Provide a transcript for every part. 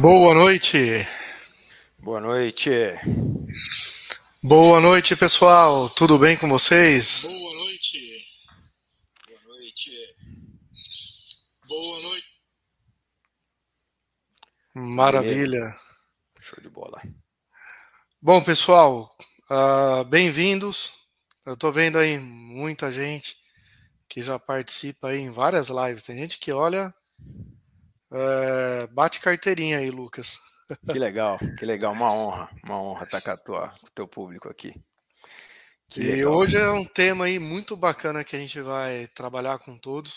Boa noite. Boa noite. Boa noite, pessoal. Tudo bem com vocês? Boa noite. Boa noite. Boa noite. Maravilha. Show de bola. Bom, pessoal, uh, bem-vindos. Eu estou vendo aí muita gente que já participa aí em várias lives. Tem gente que olha é, bate carteirinha aí, Lucas. Que legal, que legal, uma honra, uma honra estar com, a tua, com o teu público aqui. Que e legal. hoje é um tema aí muito bacana que a gente vai trabalhar com todos.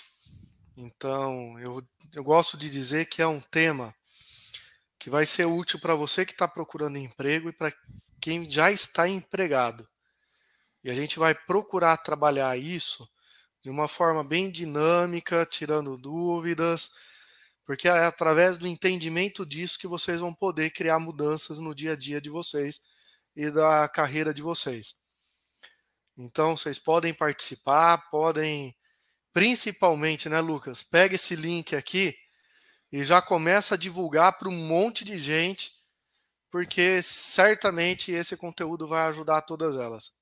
Então, eu, eu gosto de dizer que é um tema que vai ser útil para você que está procurando emprego e para quem já está empregado. E a gente vai procurar trabalhar isso de uma forma bem dinâmica, tirando dúvidas, porque é através do entendimento disso que vocês vão poder criar mudanças no dia a dia de vocês e da carreira de vocês. Então, vocês podem participar, podem, principalmente, né, Lucas? Pega esse link aqui e já começa a divulgar para um monte de gente, porque certamente esse conteúdo vai ajudar todas elas.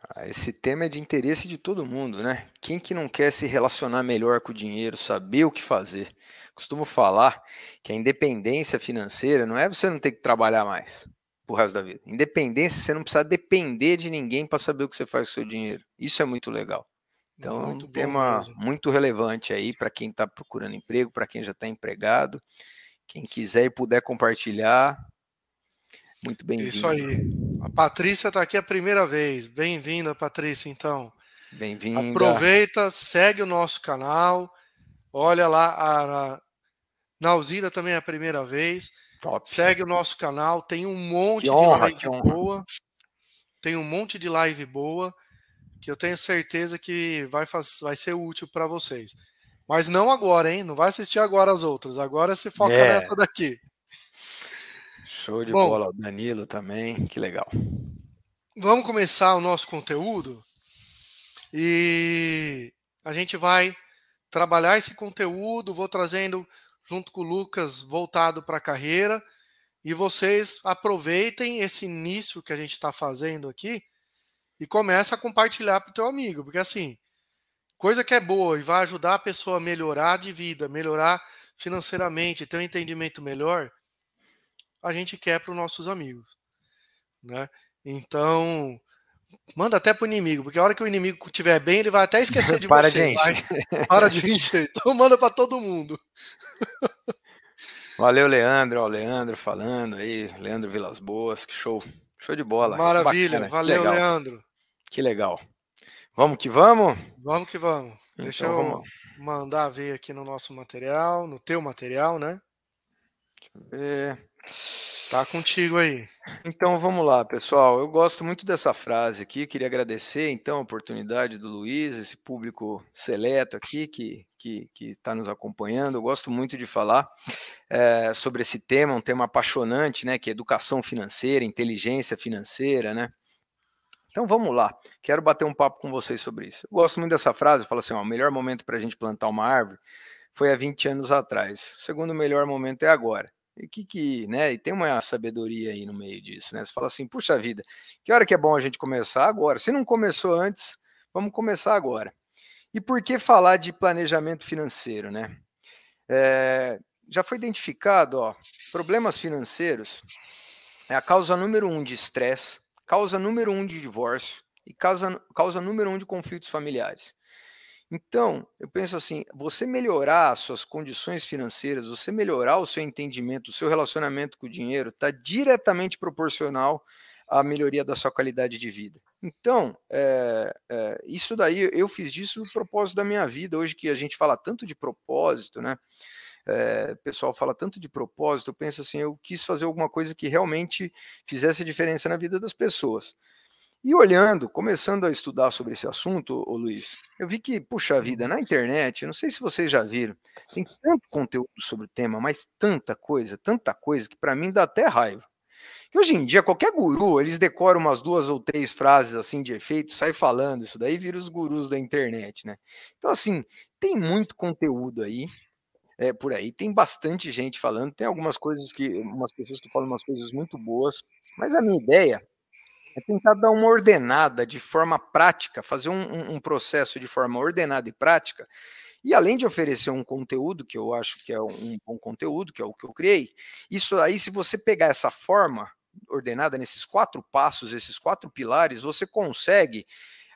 Ah, esse tema é de interesse de todo mundo, né? Quem que não quer se relacionar melhor com o dinheiro, saber o que fazer? Costumo falar que a independência financeira não é você não ter que trabalhar mais pro resto da vida. Independência, você não precisa depender de ninguém para saber o que você faz com o seu dinheiro. Isso é muito legal. Então, muito é um tema mesmo. muito relevante aí para quem está procurando emprego, para quem já está empregado. Quem quiser e puder compartilhar, muito bem-vindo. Isso aí. A Patrícia está aqui a primeira vez. Bem-vinda, Patrícia, então. Bem-vinda. Aproveita, segue o nosso canal. Olha lá, a Nauzira também é a primeira vez. Top. Segue o nosso canal. Tem um monte que de honra, live boa. Tem um monte de live boa que eu tenho certeza que vai, vai ser útil para vocês. Mas não agora, hein? Não vai assistir agora as outras. Agora se foca é. nessa daqui. Show de Bom, bola, Danilo também, que legal. Vamos começar o nosso conteúdo e a gente vai trabalhar esse conteúdo, vou trazendo junto com o Lucas voltado para a carreira e vocês aproveitem esse início que a gente está fazendo aqui e começa a compartilhar para o teu amigo, porque assim, coisa que é boa e vai ajudar a pessoa a melhorar de vida, melhorar financeiramente, ter um entendimento melhor, a gente quer para os nossos amigos. Né? Então, manda até para o inimigo, porque a hora que o inimigo estiver bem, ele vai até esquecer de para você. Gente. Para de encher. Então, manda para todo mundo. Valeu, Leandro. Ó, Leandro falando aí. Leandro Vilas Boas, que show. Show de bola. Maravilha. Valeu, Leandro. Que legal. Vamos que vamos? Vamos que vamos. Então, Deixa eu vamos. mandar ver aqui no nosso material, no teu material, né? Deixa eu ver. Tá contigo aí. Então vamos lá, pessoal. Eu gosto muito dessa frase aqui. Queria agradecer então a oportunidade do Luiz, esse público seleto aqui que que está nos acompanhando. Eu gosto muito de falar é, sobre esse tema, um tema apaixonante, né? Que é educação financeira, inteligência financeira, né? Então vamos lá. Quero bater um papo com vocês sobre isso. Eu gosto muito dessa frase. Fala assim: ó, o melhor momento para a gente plantar uma árvore foi há 20 anos atrás. O segundo melhor momento é agora. E que, que, né? E tem uma sabedoria aí no meio disso, né? Você fala assim, puxa vida, que hora que é bom a gente começar agora? Se não começou antes, vamos começar agora. E por que falar de planejamento financeiro, né? É, já foi identificado, ó, problemas financeiros é a causa número um de estresse, causa número um de divórcio e causa, causa número um de conflitos familiares. Então, eu penso assim: você melhorar as suas condições financeiras, você melhorar o seu entendimento, o seu relacionamento com o dinheiro, está diretamente proporcional à melhoria da sua qualidade de vida. Então, é, é, isso daí, eu fiz disso o propósito da minha vida. Hoje que a gente fala tanto de propósito, né? É, pessoal fala tanto de propósito, eu penso assim, eu quis fazer alguma coisa que realmente fizesse diferença na vida das pessoas. E olhando, começando a estudar sobre esse assunto, ô Luiz, eu vi que, puxa vida, na internet, não sei se vocês já viram, tem tanto conteúdo sobre o tema, mas tanta coisa, tanta coisa, que para mim dá até raiva. Que hoje em dia, qualquer guru, eles decoram umas duas ou três frases assim de efeito, sai falando isso daí, vira os gurus da internet, né? Então, assim, tem muito conteúdo aí, é, por aí, tem bastante gente falando, tem algumas coisas que, umas pessoas que falam umas coisas muito boas, mas a minha ideia é tentar dar uma ordenada de forma prática, fazer um, um, processo de forma ordenada e prática, e além de oferecer um conteúdo, que eu acho que é um bom conteúdo, que é o que eu criei, isso aí, se você pegar essa forma ordenada nesses quatro passos, esses quatro pilares, você consegue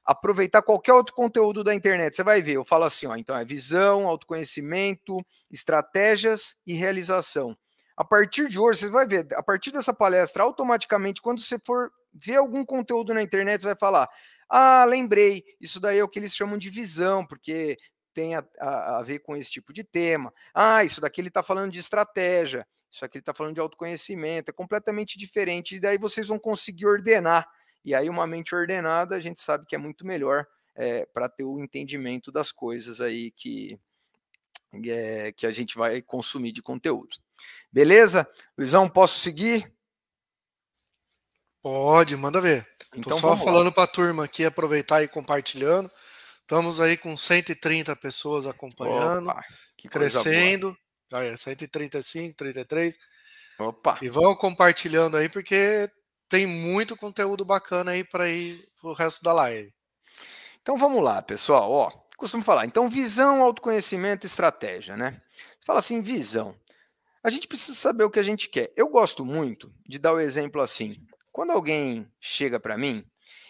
aproveitar qualquer outro conteúdo da internet. Você vai ver, eu falo assim, ó, então é visão, autoconhecimento, estratégias e realização. A partir de hoje, você vai ver, a partir dessa palestra, automaticamente, quando você for ver algum conteúdo na internet, você vai falar: ah, lembrei, isso daí é o que eles chamam de visão, porque tem a, a, a ver com esse tipo de tema. Ah, isso daqui ele está falando de estratégia, isso aqui ele está falando de autoconhecimento, é completamente diferente, e daí vocês vão conseguir ordenar. E aí, uma mente ordenada, a gente sabe que é muito melhor é, para ter o entendimento das coisas aí que, é, que a gente vai consumir de conteúdo. Beleza? Luizão, posso seguir? Pode, manda ver. Então, Tô só falando para a turma aqui, aproveitar e compartilhando. Estamos aí com 130 pessoas acompanhando, Opa, crescendo. Já é 135, 33. Opa. E vão compartilhando aí, porque tem muito conteúdo bacana aí para ir o resto da live. Então vamos lá, pessoal. Ó, costumo falar. Então, visão, autoconhecimento, estratégia, né? Você fala assim, visão. A gente precisa saber o que a gente quer. Eu gosto muito de dar o exemplo assim. Quando alguém chega para mim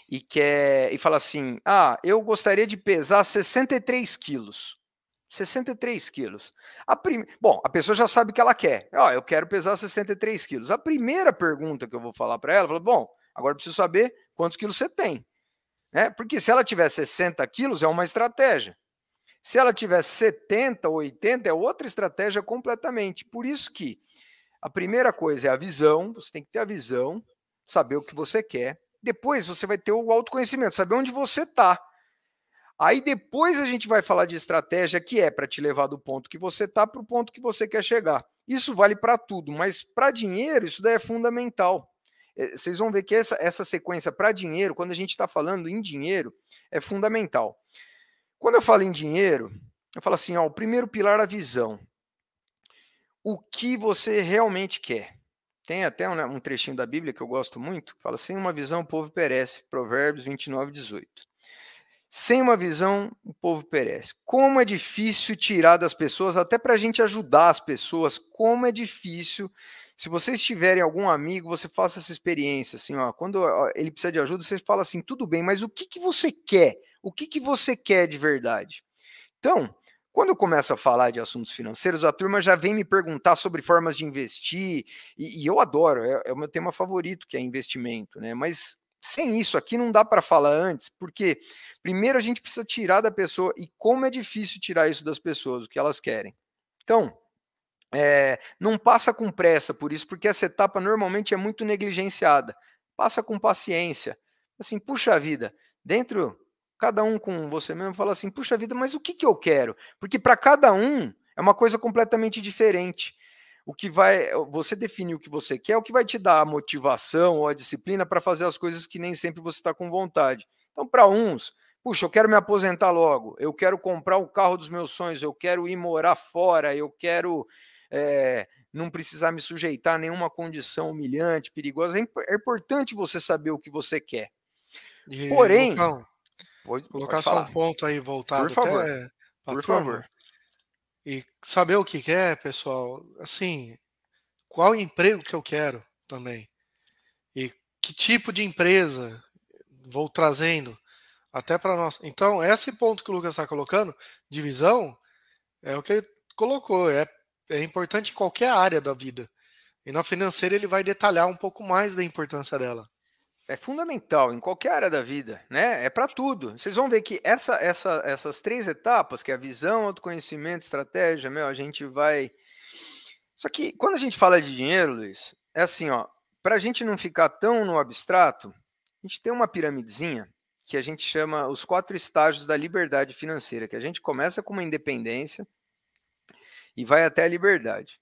e quer e fala assim: Ah, eu gostaria de pesar 63 quilos. 63 quilos. A prim... Bom, a pessoa já sabe o que ela quer. Ó, oh, eu quero pesar 63 quilos. A primeira pergunta que eu vou falar para ela, falo, bom, agora preciso saber quantos quilos você tem. Né? Porque se ela tiver 60 quilos, é uma estratégia. Se ela tiver 70, 80, é outra estratégia completamente. Por isso que a primeira coisa é a visão, você tem que ter a visão, saber o que você quer. Depois você vai ter o autoconhecimento, saber onde você está. Aí depois a gente vai falar de estratégia que é para te levar do ponto que você está para o ponto que você quer chegar. Isso vale para tudo, mas para dinheiro isso daí é fundamental. É, vocês vão ver que essa, essa sequência para dinheiro, quando a gente está falando em dinheiro, é fundamental. Quando eu falo em dinheiro, eu falo assim: ó, o primeiro pilar é a visão. O que você realmente quer? Tem até um, né, um trechinho da Bíblia que eu gosto muito, que fala: sem uma visão o povo perece. Provérbios 29, 18. Sem uma visão, o povo perece. Como é difícil tirar das pessoas, até para a gente ajudar as pessoas, como é difícil. Se vocês tiverem algum amigo, você faça essa experiência. Assim, ó, quando ele precisa de ajuda, você fala assim: tudo bem, mas o que, que você quer? O que, que você quer de verdade? Então, quando eu começo a falar de assuntos financeiros, a turma já vem me perguntar sobre formas de investir, e, e eu adoro, é, é, o meu tema favorito, que é investimento, né? Mas sem isso aqui não dá para falar antes, porque primeiro a gente precisa tirar da pessoa, e como é difícil tirar isso das pessoas, o que elas querem. Então, é, não passa com pressa por isso, porque essa etapa normalmente é muito negligenciada. Passa com paciência. Assim, puxa vida, dentro cada um com você mesmo, fala assim: puxa vida, mas o que, que eu quero? Porque para cada um é uma coisa completamente diferente. O que vai, você definir o que você quer, é o que vai te dar a motivação ou a disciplina para fazer as coisas que nem sempre você está com vontade. Então, para uns, puxa, eu quero me aposentar logo, eu quero comprar o carro dos meus sonhos, eu quero ir morar fora, eu quero é, não precisar me sujeitar a nenhuma condição humilhante, perigosa. É, é importante você saber o que você quer. E, Porém, Lucão, Pode colocar pode só um ponto aí voltado Por favor. Até, Por turma. favor. E saber o que quer, pessoal, assim, qual emprego que eu quero também. E que tipo de empresa vou trazendo até para nós. Então, esse ponto que o Lucas está colocando, divisão, é o que ele colocou. É, é importante em qualquer área da vida. E na financeira ele vai detalhar um pouco mais da importância dela. É fundamental em qualquer área da vida, né? É para tudo. Vocês vão ver que essa, essa, essas três etapas, que é a visão, autoconhecimento, estratégia, meu, a gente vai. Só que quando a gente fala de dinheiro, Luiz, é assim, ó, para a gente não ficar tão no abstrato, a gente tem uma piramidezinha que a gente chama os quatro estágios da liberdade financeira, que a gente começa com uma independência e vai até a liberdade.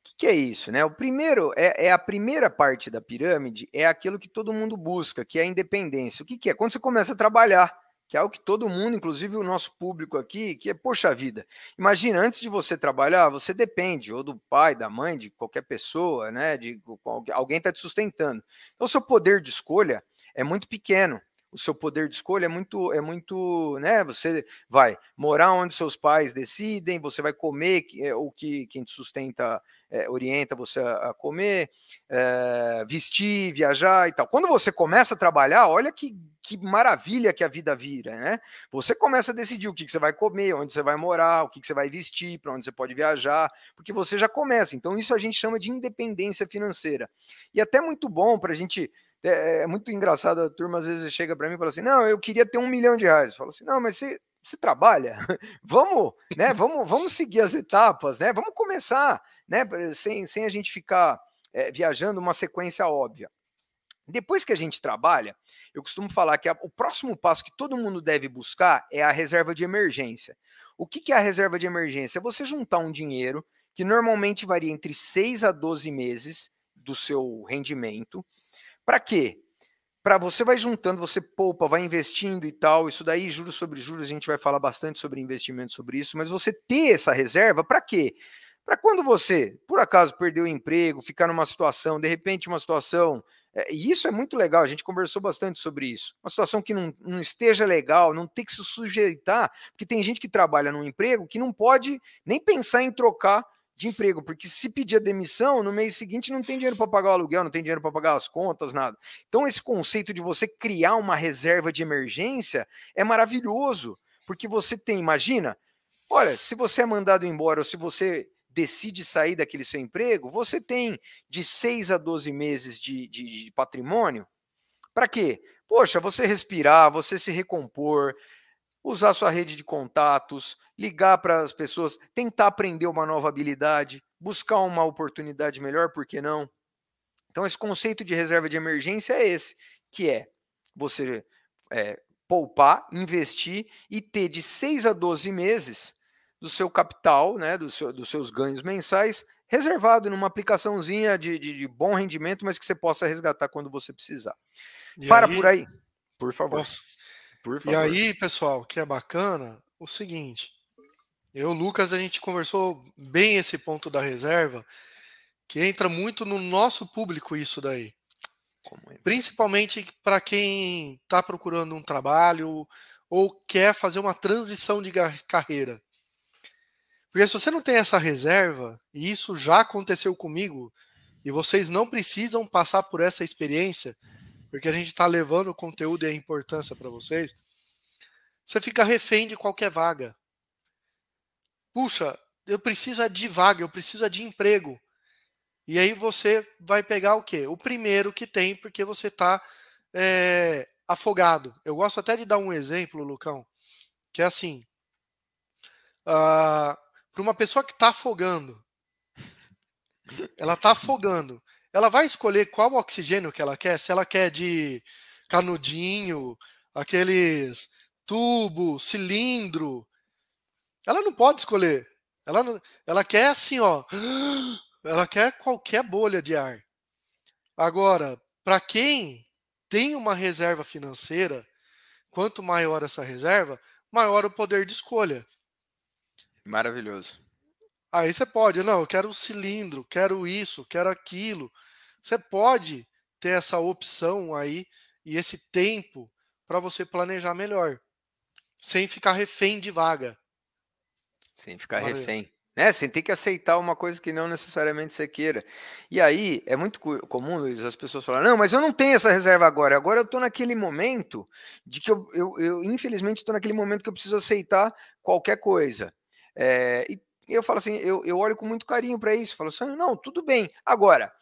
O que, que é isso? Né? O primeiro é, é, a primeira parte da pirâmide, é aquilo que todo mundo busca, que é a independência. O que, que é? Quando você começa a trabalhar, que é algo que todo mundo, inclusive o nosso público aqui, que é, poxa vida, imagina, antes de você trabalhar, você depende ou do pai, da mãe, de qualquer pessoa, né? De alguém está te sustentando. Então, o seu poder de escolha é muito pequeno o seu poder de escolha é muito, é muito, né? Você vai morar onde seus pais decidem, você vai comer é, o que quem te sustenta é, orienta você a, a comer, é, vestir, viajar e tal. Quando você começa a trabalhar, olha que, que maravilha que a vida vira, né? Você começa a decidir o que, que você vai comer, onde você vai morar, o que, que você vai vestir, para onde você pode viajar, porque você já começa. Então, isso a gente chama de independência financeira. E até muito bom para a gente é, é, muito engraçado, a turma às vezes chega para mim e fala assim: não, eu queria ter um milhão de reais. Eu falo assim: não, mas você, você trabalha, vamos, né? Vamos, vamos seguir as etapas, né? Vamos começar, né? Sem, sem a gente ficar é, viajando uma sequência óbvia. Depois que a gente trabalha, eu costumo falar que a, o próximo passo que todo mundo deve buscar é a reserva de emergência. O que, que é a reserva de emergência? É você juntar um dinheiro que normalmente varia entre 6 a 12 meses do seu rendimento para quê? Para você vai juntando, você poupa, vai investindo e tal, isso daí, juros sobre juros, a gente vai falar bastante sobre investimento sobre isso, mas você ter essa reserva, para quê? Para quando você, por acaso, perdeu o emprego, ficar numa situação, de repente, uma situação. É, e isso é muito legal, a gente conversou bastante sobre isso. Uma situação que não, não esteja legal, não tem que se sujeitar, porque tem gente que trabalha num emprego que não pode nem pensar em trocar de emprego, porque se pedir a demissão, no mês seguinte não tem dinheiro para pagar o aluguel, não tem dinheiro para pagar as contas, nada. Então, esse conceito de você criar uma reserva de emergência é maravilhoso, porque você tem, imagina, olha, se você é mandado embora ou se você decide sair daquele seu emprego, você tem de 6 a 12 meses de, de, de patrimônio. Para quê? Poxa, você respirar, você se recompor, usar sua rede de contatos, ligar para as pessoas, tentar aprender uma nova habilidade, buscar uma oportunidade melhor, por que não? Então, esse conceito de reserva de emergência é esse, que é você é, poupar, investir e ter de 6 a 12 meses do seu capital, né, do seu, dos seus ganhos mensais, reservado numa aplicaçãozinha de, de, de, bom rendimento, mas que você possa resgatar quando você precisar. E Para aí, por aí, por favor. Posso, e aí, pessoal, que é bacana, o seguinte. Eu, Lucas, a gente conversou bem esse ponto da reserva, que entra muito no nosso público isso daí. É? Principalmente para quem está procurando um trabalho ou quer fazer uma transição de carreira. Porque se você não tem essa reserva, e isso já aconteceu comigo, e vocês não precisam passar por essa experiência, porque a gente está levando o conteúdo e a importância para vocês, você fica refém de qualquer vaga. Puxa, eu preciso de vaga, eu preciso de emprego. E aí você vai pegar o quê? O primeiro que tem, porque você está é, afogado. Eu gosto até de dar um exemplo, Lucão, que é assim: uh, ah, para uma pessoa que está afogando, ela está afogando ela vai escolher qual oxigênio que ela quer, se ela quer de canudinho, aqueles tubo, cilindro. Ela não pode escolher. Ela, ela quer assim, ó. Ela quer qualquer bolha de ar. Agora, para quem tem uma reserva financeira, quanto maior essa reserva, maior o poder de escolha. Maravilhoso. Aí você pode, não, eu quero o cilindro, quero isso, quero aquilo. Você pode ter essa opção aí e esse tempo para você planejar melhor, sem ficar refém de vaga. Sem ficar Valeu. refém. né? Você tem que aceitar uma coisa que não necessariamente você queira. E aí é muito comum, Luiz, as pessoas falam: não, mas eu não tenho essa reserva agora. Agora eu estou naquele momento de que eu, eu, eu infelizmente, estou naquele momento que eu preciso aceitar qualquer coisa. É, e eu falo assim, eu, eu olho com muito carinho para isso. Falo assim, não, tudo bem. Agora,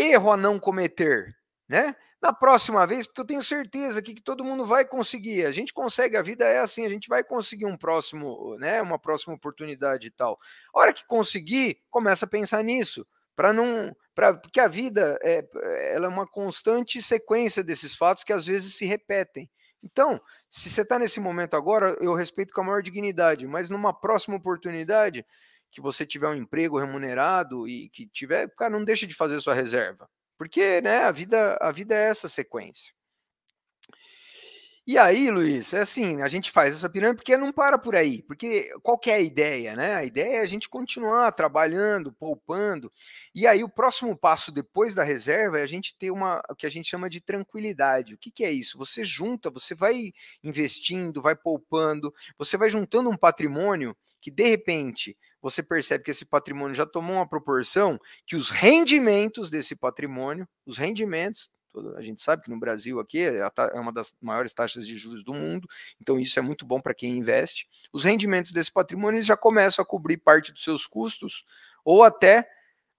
erro a não cometer, né? Na próxima vez, porque eu tenho certeza que, que todo mundo vai conseguir. A gente consegue, a vida é assim, a gente vai conseguir um próximo, né? Uma próxima oportunidade e tal. A hora que conseguir, começa a pensar nisso, para não, para porque a vida é, ela é uma constante sequência desses fatos que às vezes se repetem. Então, se você está nesse momento agora, eu respeito com a maior dignidade, mas numa próxima oportunidade, que você tiver um emprego remunerado e que tiver, cara, não deixa de fazer sua reserva. Porque, né, a vida, a vida é essa sequência. E aí, Luiz, é assim, a gente faz essa pirâmide porque não para por aí. Porque qual é a ideia, né? A ideia é a gente continuar trabalhando, poupando. E aí o próximo passo depois da reserva é a gente ter uma o que a gente chama de tranquilidade. O que, que é isso? Você junta, você vai investindo, vai poupando, você vai juntando um patrimônio que de repente você percebe que esse patrimônio já tomou uma proporção que os rendimentos desse patrimônio, os rendimentos, a gente sabe que no Brasil aqui é, é uma das maiores taxas de juros do mundo, então isso é muito bom para quem investe. Os rendimentos desse patrimônio já começam a cobrir parte dos seus custos ou até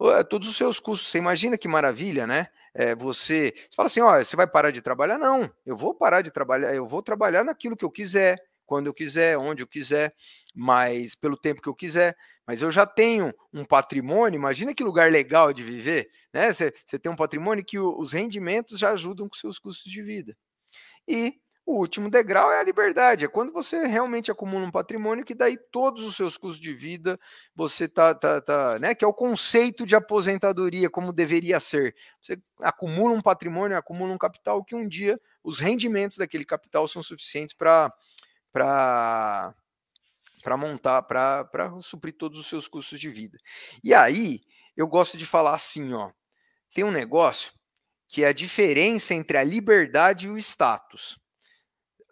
é, todos os seus custos. Você imagina que maravilha, né? É, você, você fala assim, ó, você vai parar de trabalhar? Não, eu vou parar de trabalhar, eu vou trabalhar naquilo que eu quiser, quando eu quiser, onde eu quiser, mas pelo tempo que eu quiser. Mas eu já tenho um patrimônio, imagina que lugar legal de viver, né? Você, tem um patrimônio que o, os rendimentos já ajudam com seus custos de vida. E o último degrau é a liberdade, é quando você realmente acumula um patrimônio que daí todos os seus custos de vida você tá, tá, tá né? Que é o conceito de aposentadoria, como deveria ser. Você acumula um patrimônio, acumula um capital que um dia os rendimentos daquele capital são suficientes para para para montar, para suprir todos os seus custos de vida. E aí, eu gosto de falar assim, ó, tem um negócio que é a diferença entre a liberdade e o status.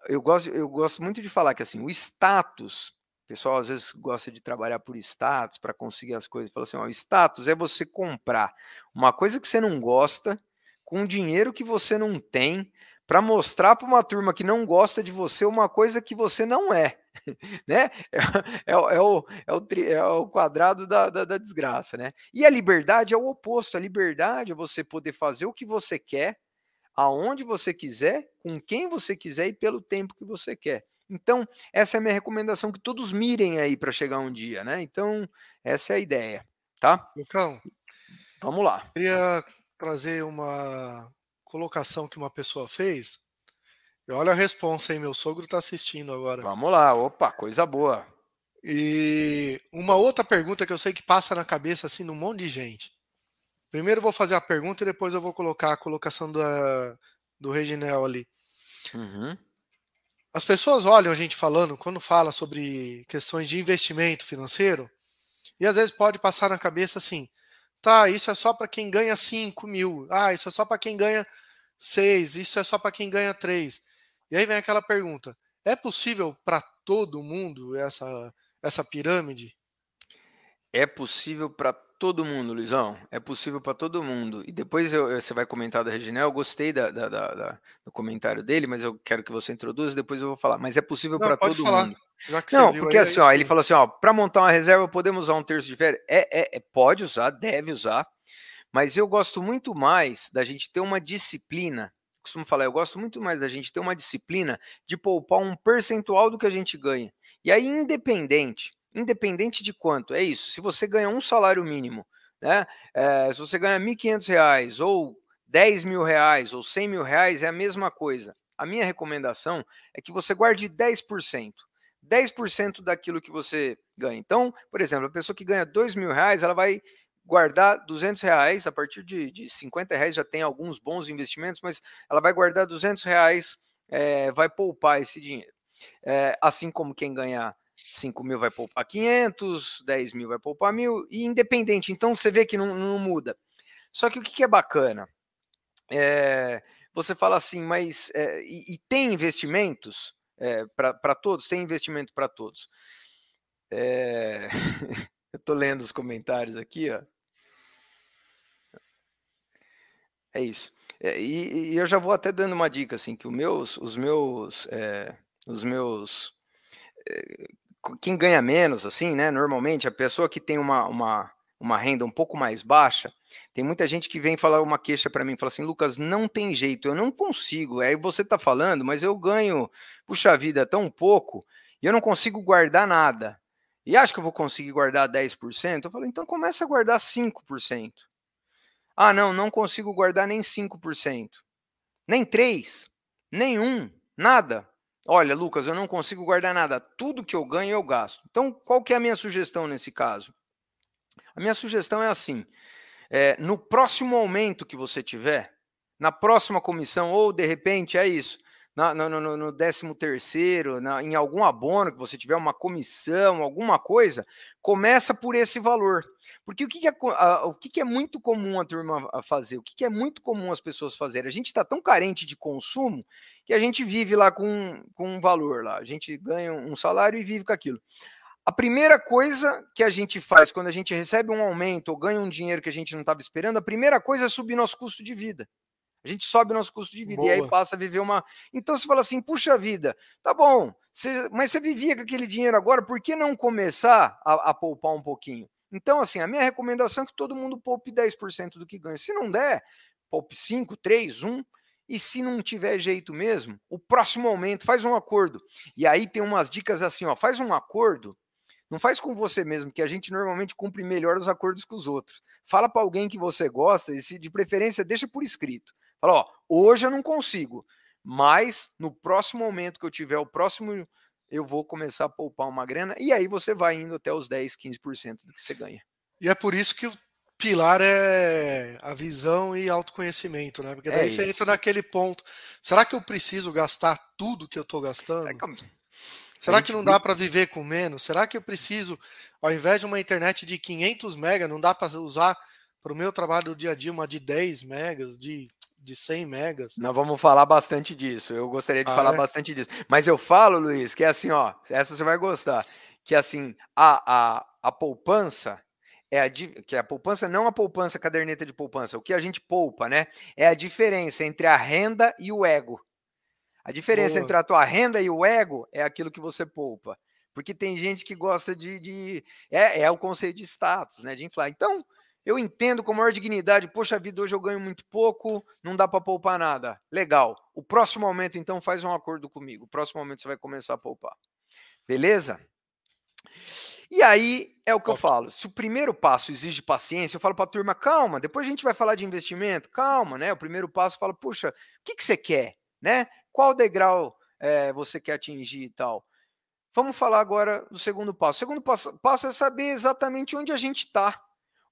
Eu gosto, eu gosto muito de falar que assim, o status, o pessoal às vezes gosta de trabalhar por status para conseguir as coisas. Fala assim, ó, o status é você comprar uma coisa que você não gosta com dinheiro que você não tem para mostrar para uma turma que não gosta de você uma coisa que você não é. né? É, é, é, o, é, o, é o quadrado da, da, da, desgraça, né? E a liberdade é o oposto. A liberdade é você poder fazer o que você quer, aonde você quiser, com quem você quiser e pelo tempo que você quer. Então, essa é a minha recomendação que todos mirem aí para chegar um dia, né? Então, essa é a ideia, tá? Então, vamos lá. Queria trazer uma colocação que uma pessoa fez. E olha a resposta aí, meu sogro está assistindo agora. Vamos lá, opa, coisa boa. E uma outra pergunta que eu sei que passa na cabeça assim num monte de gente. Primeiro eu vou fazer a pergunta e depois eu vou colocar a colocação da, do Reginel ali. Uhum. As pessoas olham a gente falando, quando fala sobre questões de investimento financeiro, e às vezes pode passar na cabeça assim: Tá, isso é só para quem ganha 5 mil. Ah, isso é só para quem ganha 6. Isso é só para quem ganha 3. E aí vem aquela pergunta: é possível para todo mundo essa, essa pirâmide? É possível para todo mundo, Luizão. É possível para todo mundo. E depois eu, você vai comentar da Reginel. Eu gostei da, da, da, do comentário dele, mas eu quero que você introduza. Depois eu vou falar. Mas é possível para todo falar. mundo. não, porque aí, assim, é ó, ele falou assim: ó, para montar uma reserva podemos usar um terço de férias. É, é, é, pode usar, deve usar. Mas eu gosto muito mais da gente ter uma disciplina. Costumo falar, eu gosto muito mais da gente ter uma disciplina de poupar um percentual do que a gente ganha. E aí, independente independente de quanto, é isso. Se você ganha um salário mínimo, né? É, se você ganha R$ 1.500 ou R$ mil reais ou R$ mil reais, é a mesma coisa. A minha recomendação é que você guarde 10%. 10% daquilo que você ganha. Então, por exemplo, a pessoa que ganha R$ mil reais, ela vai guardar 200 reais, a partir de, de 50 reais já tem alguns bons investimentos, mas ela vai guardar 200 reais, é, vai poupar esse dinheiro. É, assim como quem ganhar 5 mil vai poupar 500, 10 mil vai poupar mil, e independente. Então você vê que não, não muda. Só que o que, que é bacana? É, você fala assim, mas é, e, e, tem investimentos é, para todos? Tem investimento para todos. É... Eu tô lendo os comentários aqui, ó. É isso. É, e, e, eu já vou até dando uma dica, assim, que os meus, os meus, é, os meus, é, quem ganha menos, assim, né? Normalmente a pessoa que tem uma, uma, uma renda um pouco mais baixa, tem muita gente que vem falar uma queixa para mim, fala assim, Lucas, não tem jeito, eu não consigo. Aí você está falando, mas eu ganho, puxa vida, tão pouco, e eu não consigo guardar nada. E acho que eu vou conseguir guardar 10%? Eu falei, então começa a guardar 5%. Ah, não, não consigo guardar nem 5%. Nem 3%, nem 1%, nada. Olha, Lucas, eu não consigo guardar nada. Tudo que eu ganho eu gasto. Então, qual que é a minha sugestão nesse caso? A minha sugestão é assim: é, no próximo aumento que você tiver, na próxima comissão, ou de repente é isso, na, no, no, no 13 terceiro, na, em algum abono que você tiver uma comissão, alguma coisa, começa por esse valor. Porque o que, que é, o que, que, é muito comum a turma fazer? O que, que é muito comum as pessoas fazerem? A gente está tão carente de consumo que a gente vive lá com, com um valor lá. A gente ganha um salário e vive com aquilo. A primeira coisa que a gente faz quando a gente recebe um aumento ou ganha um dinheiro que a gente não estava esperando, a primeira coisa é subir nosso custo de vida. A gente sobe nosso custo de vida Boa. e aí passa a viver uma. Então você fala assim: puxa vida, tá bom, você... mas você vivia com aquele dinheiro agora, por que não começar a, a poupar um pouquinho? Então, assim, a minha recomendação é que todo mundo poupe 10% do que ganha. Se não der, poupe 5, 3, 1. E se não tiver jeito mesmo, o próximo aumento, faz um acordo. E aí tem umas dicas assim, ó, faz um acordo não faz com você mesmo, que a gente normalmente cumpre melhor os acordos com os outros. Fala para alguém que você gosta e, se de preferência, deixa por escrito. Fala, ó, hoje eu não consigo, mas no próximo momento que eu tiver o próximo, eu vou começar a poupar uma grana e aí você vai indo até os 10, 15% do que você ganha. E é por isso que pilar é a visão e autoconhecimento, né? Porque daí é você entra naquele ponto. Será que eu preciso gastar tudo que eu estou gastando? É Será que não dá para viver com menos? Será que eu preciso, ao invés de uma internet de 500 megas, não dá para usar para o meu trabalho do dia a dia uma de 10 megas, de, de 100 megas? Nós vamos falar bastante disso. Eu gostaria de ah, falar é? bastante disso. Mas eu falo, Luiz, que é assim, ó, essa você vai gostar, que assim, a, a, a poupança é a que a poupança não a poupança caderneta de poupança, o que a gente poupa, né? É a diferença entre a renda e o ego. A diferença Boa. entre a tua renda e o ego é aquilo que você poupa. Porque tem gente que gosta de. de é, é o conceito de status, né? De inflar. Então, eu entendo com maior dignidade, poxa vida, hoje eu ganho muito pouco, não dá para poupar nada. Legal. O próximo aumento, então, faz um acordo comigo. O próximo momento você vai começar a poupar. Beleza? E aí é o que eu falo. Se o primeiro passo exige paciência, eu falo para a turma, calma, depois a gente vai falar de investimento, calma, né? O primeiro passo fala, puxa, o que, que você quer? Né? qual degrau é, você quer atingir e tal. Vamos falar agora do segundo passo. O segundo passo, passo é saber exatamente onde a gente está.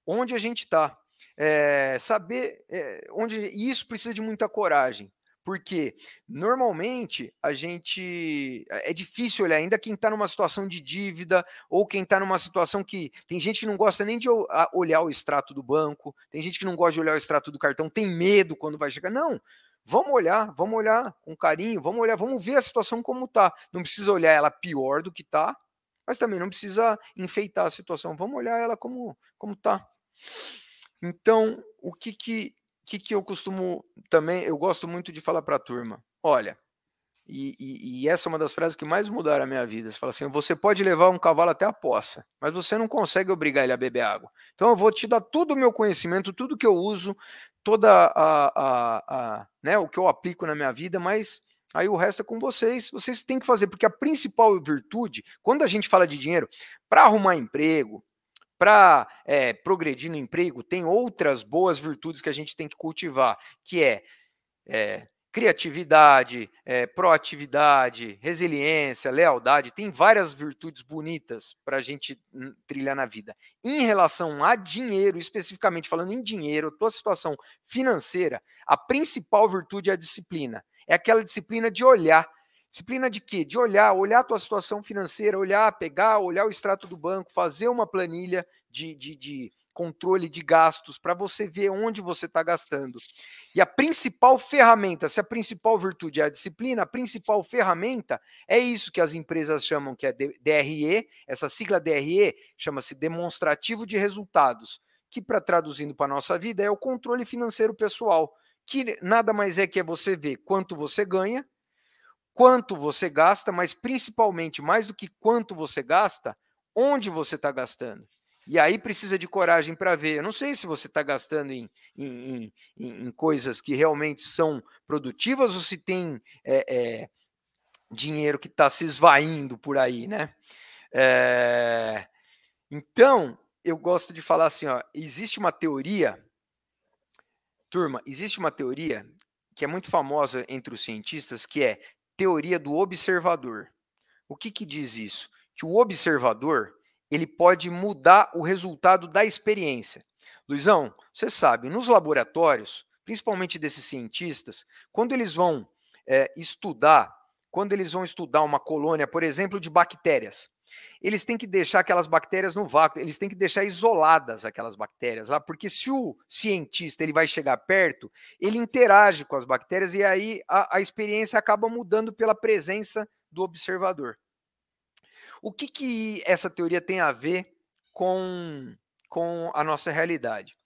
Onde a gente está. É, saber é, onde. E isso precisa de muita coragem. Porque normalmente a gente. É difícil olhar, ainda quem está numa situação de dívida, ou quem está numa situação que. Tem gente que não gosta nem de olhar o extrato do banco, tem gente que não gosta de olhar o extrato do cartão, tem medo quando vai chegar. Não, Vamos olhar, vamos olhar com carinho, vamos olhar, vamos ver a situação como está. Não precisa olhar ela pior do que está, mas também não precisa enfeitar a situação. Vamos olhar ela como como está. Então, o que que, que que eu costumo também, eu gosto muito de falar para a turma. Olha, e, e, e, essa é uma das frases que mais mudaram a minha vida. Você fala assim: você pode levar um cavalo até a poça, mas você não consegue obrigar ele a beber água. Então eu vou te dar todo o meu conhecimento, tudo que eu uso, toda a, a, a né, o que eu aplico na minha vida, mas aí o resto é com vocês. Vocês têm que fazer, porque a principal virtude, quando a gente fala de dinheiro, para arrumar emprego, para é, progredir no emprego, tem outras boas virtudes que a gente tem que cultivar, que é, é criatividade, é, proatividade, resiliência, lealdade, tem várias virtudes bonitas para a gente trilhar na vida. Em relação a dinheiro, especificamente falando em dinheiro, tua situação financeira, a principal virtude é a disciplina. É aquela disciplina de olhar. Disciplina de quê? De olhar, olhar a tua situação financeira, olhar, pegar, olhar o extrato do banco, fazer uma planilha de, de, de controle de gastos, para você ver onde você está gastando. E a principal ferramenta, se a principal virtude é a disciplina, a principal ferramenta é isso que as empresas chamam que é DRE, essa sigla DRE chama-se demonstrativo de resultados, que para traduzindo para a nossa vida é o controle financeiro pessoal, que nada mais é que é você ver quanto você ganha, quanto você gasta, mas principalmente, mais do que quanto você gasta, onde você está gastando. E aí precisa de coragem para ver. Eu não sei se você está gastando em, em, em, em, coisas que realmente são produtivas ou se tem é, é, dinheiro que está se esvaindo por aí, né? É, então, eu gosto de falar assim, ó, existe uma teoria, turma, existe uma teoria que é muito famosa entre os cientistas, que é teoria do observador. O que, que diz isso? Que o observador ele pode mudar o resultado da experiência. Luizão, você sabe, nos laboratórios, principalmente desses cientistas, quando eles vão é, estudar, quando eles vão estudar uma colônia, por exemplo, de bactérias, eles têm que deixar aquelas bactérias no vácuo, eles têm que deixar isoladas aquelas bactérias lá, porque se o cientista ele vai chegar perto, ele interage com as bactérias e aí a, a experiência acaba mudando pela presença do observador. O que, que essa teoria tem a ver com, com a nossa realidade?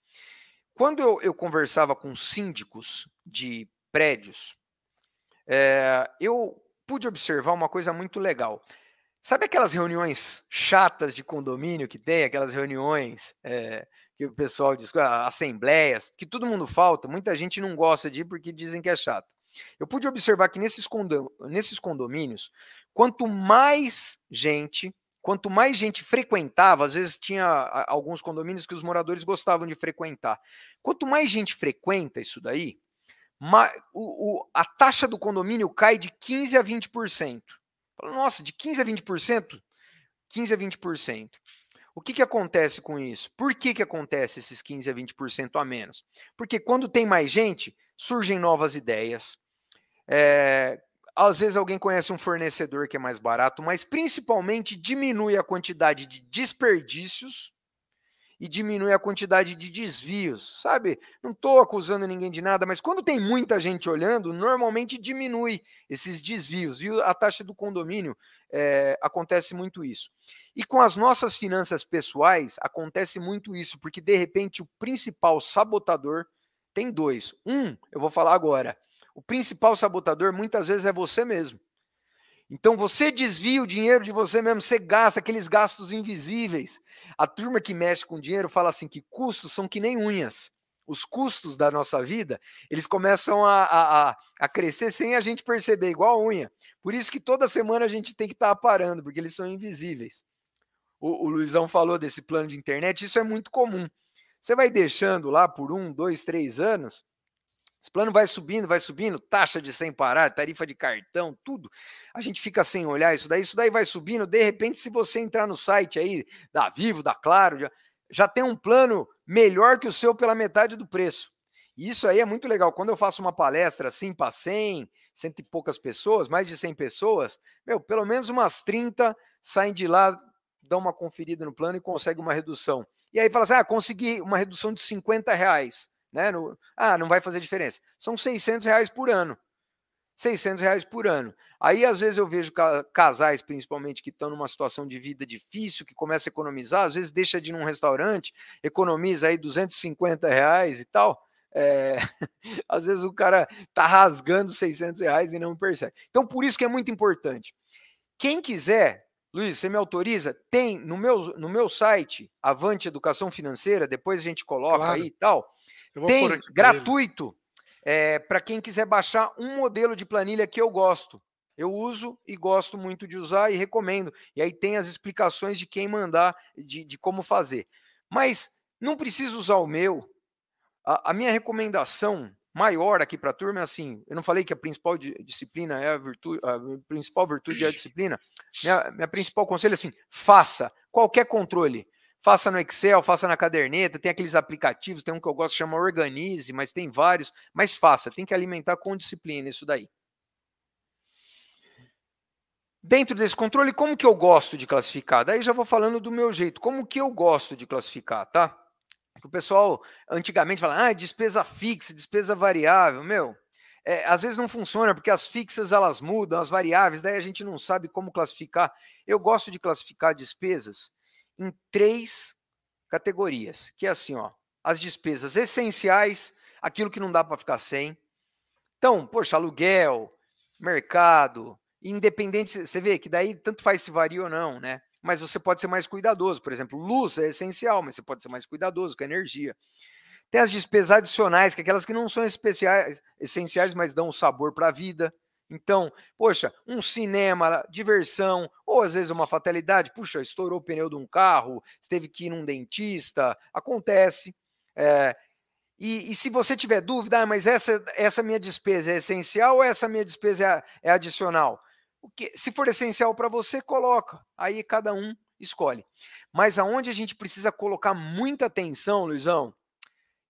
Quando eu, eu conversava com síndicos de prédios, é, eu pude observar uma coisa muito legal. Sabe aquelas reuniões chatas de condomínio que tem, aquelas reuniões é, que o pessoal diz, assembleias, que todo mundo falta, muita gente não gosta de ir porque dizem que é chato. Eu pude observar que nesses, nesses condomínios, quanto mais gente, quanto mais gente frequentava, às vezes tinha alguns condomínios que os moradores gostavam de frequentar. Quanto mais gente frequenta isso daí, a taxa do condomínio cai de 15 a 20%. Nossa, de 15 a 20%? 15 a 20%. O que, que acontece com isso? Por que, que acontece esses 15 a 20% a menos? Porque quando tem mais gente, surgem novas ideias. É, às vezes alguém conhece um fornecedor que é mais barato, mas principalmente diminui a quantidade de desperdícios e diminui a quantidade de desvios, sabe? Não estou acusando ninguém de nada, mas quando tem muita gente olhando, normalmente diminui esses desvios, e a taxa do condomínio é, acontece muito isso. E com as nossas finanças pessoais, acontece muito isso, porque de repente o principal sabotador tem dois. Um, eu vou falar agora. O principal sabotador muitas vezes é você mesmo. Então você desvia o dinheiro de você mesmo, você gasta aqueles gastos invisíveis. A turma que mexe com dinheiro fala assim que custos são que nem unhas. Os custos da nossa vida, eles começam a, a, a crescer sem a gente perceber, igual a unha. Por isso que toda semana a gente tem que estar tá parando, porque eles são invisíveis. O, o Luizão falou desse plano de internet, isso é muito comum. Você vai deixando lá por um, dois, três anos, esse plano vai subindo, vai subindo, taxa de sem parar, tarifa de cartão, tudo. A gente fica sem olhar isso daí, isso daí vai subindo. De repente, se você entrar no site aí da Vivo, da Claro, já, já tem um plano melhor que o seu pela metade do preço. E isso aí é muito legal. Quando eu faço uma palestra assim para 100, cento e poucas pessoas, mais de 100 pessoas, meu, pelo menos umas 30 saem de lá, dão uma conferida no plano e conseguem uma redução. E aí fala assim: ah, consegui uma redução de 50 reais. Né? No, ah, não vai fazer diferença. São 600 reais por ano. 600 reais por ano. Aí, às vezes, eu vejo casais, principalmente, que estão numa situação de vida difícil, que começa a economizar, às vezes deixa de ir num restaurante, economiza aí 250 reais e tal. É... às vezes o cara tá rasgando 600 reais e não percebe. Então, por isso que é muito importante. Quem quiser, Luiz, você me autoriza? Tem no meu, no meu site, Avante Educação Financeira, depois a gente coloca claro. aí e tal. Tem gratuito é, para quem quiser baixar um modelo de planilha que eu gosto. Eu uso e gosto muito de usar e recomendo. E aí tem as explicações de quem mandar, de, de como fazer. Mas não precisa usar o meu. A, a minha recomendação maior aqui para a turma é assim: eu não falei que a principal disciplina é a virtude, a principal virtude é a disciplina. Minha, minha principal conselho é assim: faça qualquer controle. Faça no Excel, faça na caderneta, tem aqueles aplicativos, tem um que eu gosto, chama Organize, mas tem vários, mas faça, tem que alimentar com disciplina isso daí. Dentro desse controle, como que eu gosto de classificar? Daí já vou falando do meu jeito, como que eu gosto de classificar, tá? O pessoal antigamente fala, ah, despesa fixa, despesa variável. Meu, é, às vezes não funciona, porque as fixas elas mudam, as variáveis, daí a gente não sabe como classificar. Eu gosto de classificar despesas em três categorias, que é assim, ó, as despesas essenciais, aquilo que não dá para ficar sem. Então, poxa, aluguel, mercado, independente, você vê que daí tanto faz se varia ou não, né? Mas você pode ser mais cuidadoso. Por exemplo, luz é essencial, mas você pode ser mais cuidadoso com a energia. Tem as despesas adicionais, que é aquelas que não são especiais, essenciais, mas dão sabor para a vida. Então, poxa, um cinema, diversão, ou às vezes uma fatalidade, puxa, estourou o pneu de um carro, teve que ir num dentista, acontece. É, e, e, se você tiver dúvida, ah, mas essa, essa minha despesa é essencial ou essa minha despesa é, é adicional? O que, se for essencial para você, coloca. Aí cada um escolhe. Mas aonde a gente precisa colocar muita atenção, Luizão,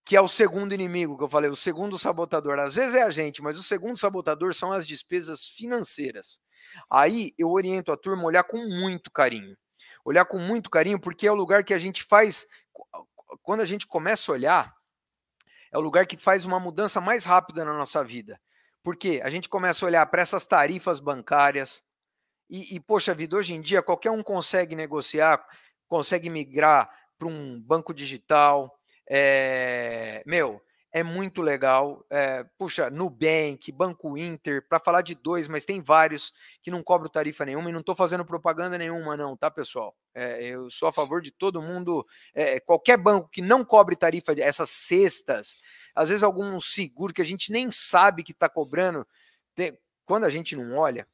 que é o segundo inimigo que eu falei, o segundo sabotador. Às vezes é a gente, mas o segundo sabotador são as despesas financeiras. Aí eu oriento a turma a olhar com muito carinho. Olhar com muito carinho, porque é o lugar que a gente faz. Quando a gente começa a olhar, é o lugar que faz uma mudança mais rápida na nossa vida. Porque a gente começa a olhar para essas tarifas bancárias, e, e, poxa vida, hoje em dia qualquer um consegue negociar, consegue migrar para um banco digital, é, meu, é muito legal. É, puxa, Nubank, Banco Inter, para falar de dois, mas tem vários que não cobram tarifa nenhuma e não estou fazendo propaganda nenhuma, não, tá, pessoal? É, eu sou a favor de todo mundo, é, qualquer banco que não cobre tarifa, essas cestas, às vezes algum seguro que a gente nem sabe que está cobrando, tem, quando a gente não olha,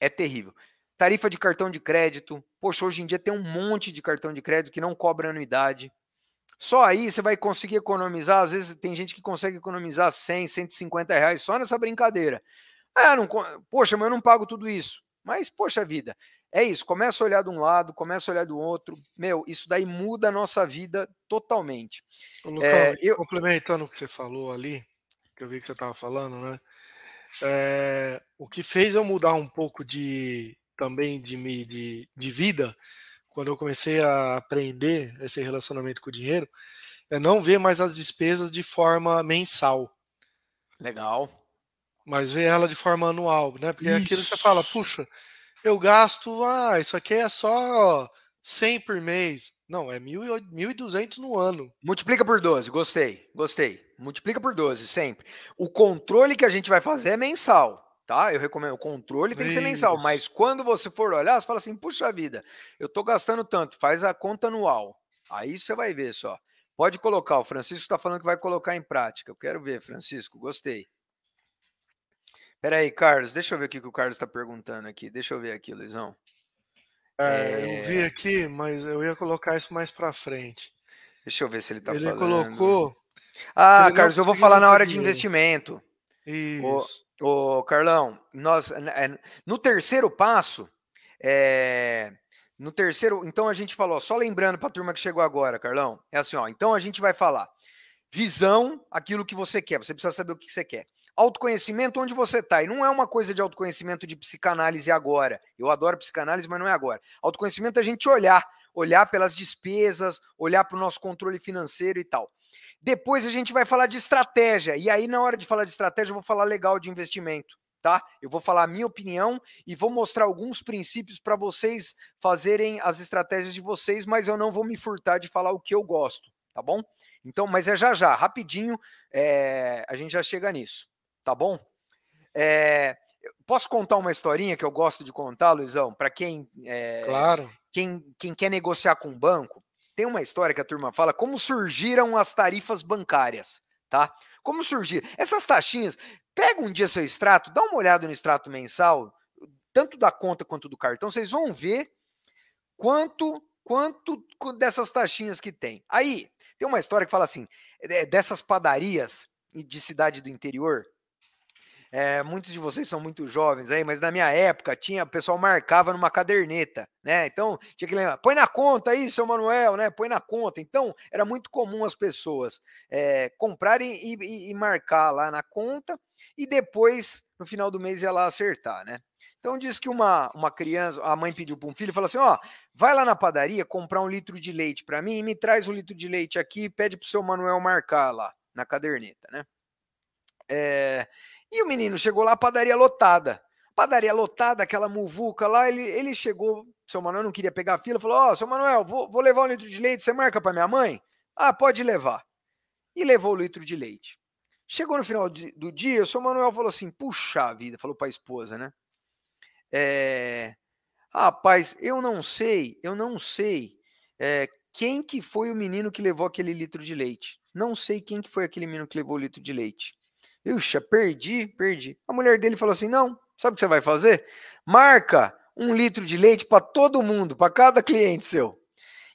é terrível. Tarifa de cartão de crédito, poxa, hoje em dia tem um monte de cartão de crédito que não cobra anuidade. Só aí você vai conseguir economizar. Às vezes tem gente que consegue economizar 100, 150 reais só nessa brincadeira. Ah, não, poxa, mas eu não pago tudo isso. Mas, poxa vida, é isso. Começa a olhar de um lado, começa a olhar do outro. Meu, isso daí muda a nossa vida totalmente. Lucão, é, eu... complementando o que você falou ali, que eu vi que você estava falando, né? É, o que fez eu mudar um pouco de também de, de, de vida quando eu comecei a aprender esse relacionamento com o dinheiro, é não ver mais as despesas de forma mensal. Legal. Mas ver ela de forma anual, né? Porque é aquilo que você fala, puxa, eu gasto, ah, isso aqui é só 100 por mês. Não, é 1.200 no ano. Multiplica por 12, gostei, gostei. Multiplica por 12, sempre. O controle que a gente vai fazer é mensal tá? Eu recomendo. O controle tem que ser mensal, mas quando você for olhar, você fala assim: puxa vida, eu tô gastando tanto, faz a conta anual. Aí você vai ver só. Pode colocar, o Francisco está falando que vai colocar em prática. Eu quero ver, Francisco, gostei. Pera aí, Carlos, deixa eu ver o que o Carlos está perguntando aqui. Deixa eu ver aqui, Luizão. É, é... Eu vi aqui, mas eu ia colocar isso mais para frente. Deixa eu ver se ele está falando. Ele colocou. Ah, Carlos, eu vou falar na hora de investimento. Isso. Ô, Carlão, nós é, no terceiro passo, é, no terceiro, então a gente falou, só lembrando para a turma que chegou agora, Carlão, é assim, ó, então a gente vai falar visão, aquilo que você quer, você precisa saber o que você quer. Autoconhecimento, onde você está. E não é uma coisa de autoconhecimento de psicanálise agora. Eu adoro psicanálise, mas não é agora. Autoconhecimento é a gente olhar, olhar pelas despesas, olhar para o nosso controle financeiro e tal. Depois a gente vai falar de estratégia. E aí, na hora de falar de estratégia, eu vou falar legal de investimento. Tá? Eu vou falar a minha opinião e vou mostrar alguns princípios para vocês fazerem as estratégias de vocês, mas eu não vou me furtar de falar o que eu gosto, tá bom? Então, mas é já já, rapidinho, é, a gente já chega nisso, tá bom? É, posso contar uma historinha que eu gosto de contar, Luizão, para quem, é, claro. quem, quem quer negociar com o banco? Tem uma história que a turma fala como surgiram as tarifas bancárias, tá? Como surgiram? Essas taxinhas, pega um dia seu extrato, dá uma olhada no extrato mensal, tanto da conta quanto do cartão, vocês vão ver quanto quanto dessas taxinhas que tem. Aí, tem uma história que fala assim, é, dessas padarias de cidade do interior, é, muitos de vocês são muito jovens aí, mas na minha época tinha, o pessoal marcava numa caderneta, né? Então tinha que lembrar, põe na conta aí, seu Manuel, né? Põe na conta. Então era muito comum as pessoas é, comprarem e, e, e marcar lá na conta e depois no final do mês ia lá acertar, né? Então diz que uma, uma criança, a mãe pediu para um filho, falou assim: ó, vai lá na padaria comprar um litro de leite para mim e me traz um litro de leite aqui e pede pro seu Manuel marcar lá na caderneta, né? É, e o menino chegou lá, padaria lotada. Padaria lotada, aquela muvuca lá, ele, ele chegou, seu Manuel não queria pegar a fila, falou: Ó, oh, seu Manuel, vou, vou levar um litro de leite, você marca para minha mãe? Ah, pode levar. E levou o litro de leite. Chegou no final de, do dia, o seu Manuel falou assim: puxa vida, falou para a esposa, né? É, rapaz, eu não sei, eu não sei é, quem que foi o menino que levou aquele litro de leite. Não sei quem que foi aquele menino que levou o litro de leite. Puxa, perdi, perdi. A mulher dele falou assim: não, sabe o que você vai fazer? Marca um litro de leite para todo mundo, para cada cliente seu.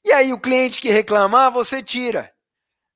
E aí o cliente que reclamar, você tira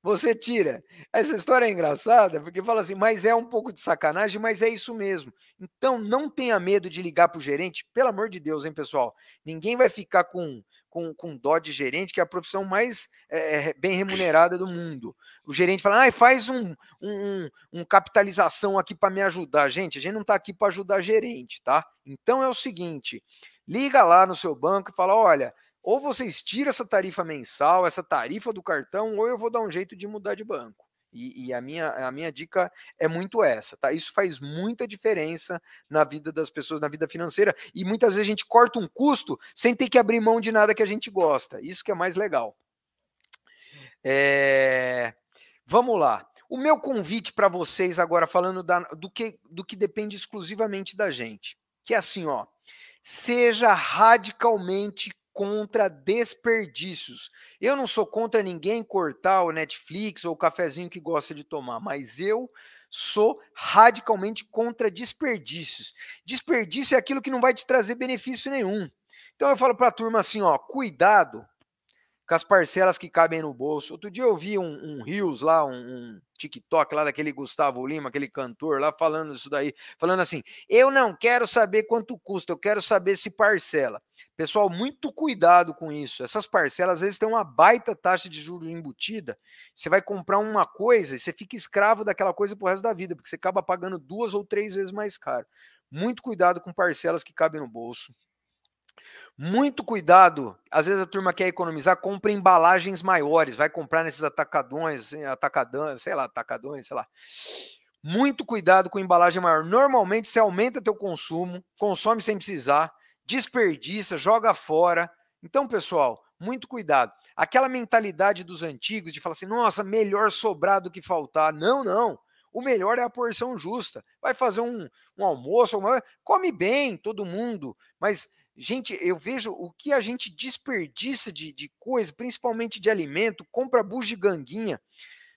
você tira. Essa história é engraçada, porque fala assim, mas é um pouco de sacanagem, mas é isso mesmo. Então não tenha medo de ligar para o gerente, pelo amor de Deus, hein, pessoal? Ninguém vai ficar com, com, com dó de gerente, que é a profissão mais é, bem remunerada do mundo. O gerente fala, ah, faz um, um, um capitalização aqui para me ajudar. Gente, a gente não está aqui para ajudar gerente, tá? Então é o seguinte: liga lá no seu banco e fala: olha, ou vocês tiram essa tarifa mensal, essa tarifa do cartão, ou eu vou dar um jeito de mudar de banco. E, e, a, minha, a minha dica é muito essa, tá? Isso faz muita diferença na vida das pessoas, na vida financeira. E muitas vezes a gente corta um custo sem ter que abrir mão de nada que a gente gosta. Isso que é mais legal. É... Vamos lá. O meu convite para vocês agora, falando da, do, que, do que depende exclusivamente da gente, que é assim, ó. Seja radicalmente contra desperdícios. Eu não sou contra ninguém cortar o Netflix ou o cafezinho que gosta de tomar, mas eu sou radicalmente contra desperdícios. Desperdício é aquilo que não vai te trazer benefício nenhum. Então eu falo para a turma assim, ó, cuidado com as parcelas que cabem no bolso. Outro dia eu vi um, um Rios lá, um, um, TikTok lá daquele Gustavo Lima, aquele cantor lá, falando isso daí, falando assim: eu não quero saber quanto custa, eu quero saber se parcela. Pessoal, muito cuidado com isso. Essas parcelas às vezes têm uma baita taxa de juros embutida. Você vai comprar uma coisa e você fica escravo daquela coisa pro resto da vida, porque você acaba pagando duas ou três vezes mais caro. Muito cuidado com parcelas que cabem no bolso. Muito cuidado. Às vezes a turma quer economizar, compra embalagens maiores, vai comprar nesses atacadões, atacadões, sei lá, atacadões, sei lá. Muito cuidado com embalagem maior. Normalmente você aumenta teu consumo, consome sem precisar, desperdiça, joga fora. Então, pessoal, muito cuidado. Aquela mentalidade dos antigos de falar assim: "Nossa, melhor sobrar do que faltar". Não, não. O melhor é a porção justa. Vai fazer um, um almoço, uma... come bem todo mundo, mas Gente, eu vejo o que a gente desperdiça de, de coisa, principalmente de alimento, compra bugiganguinha.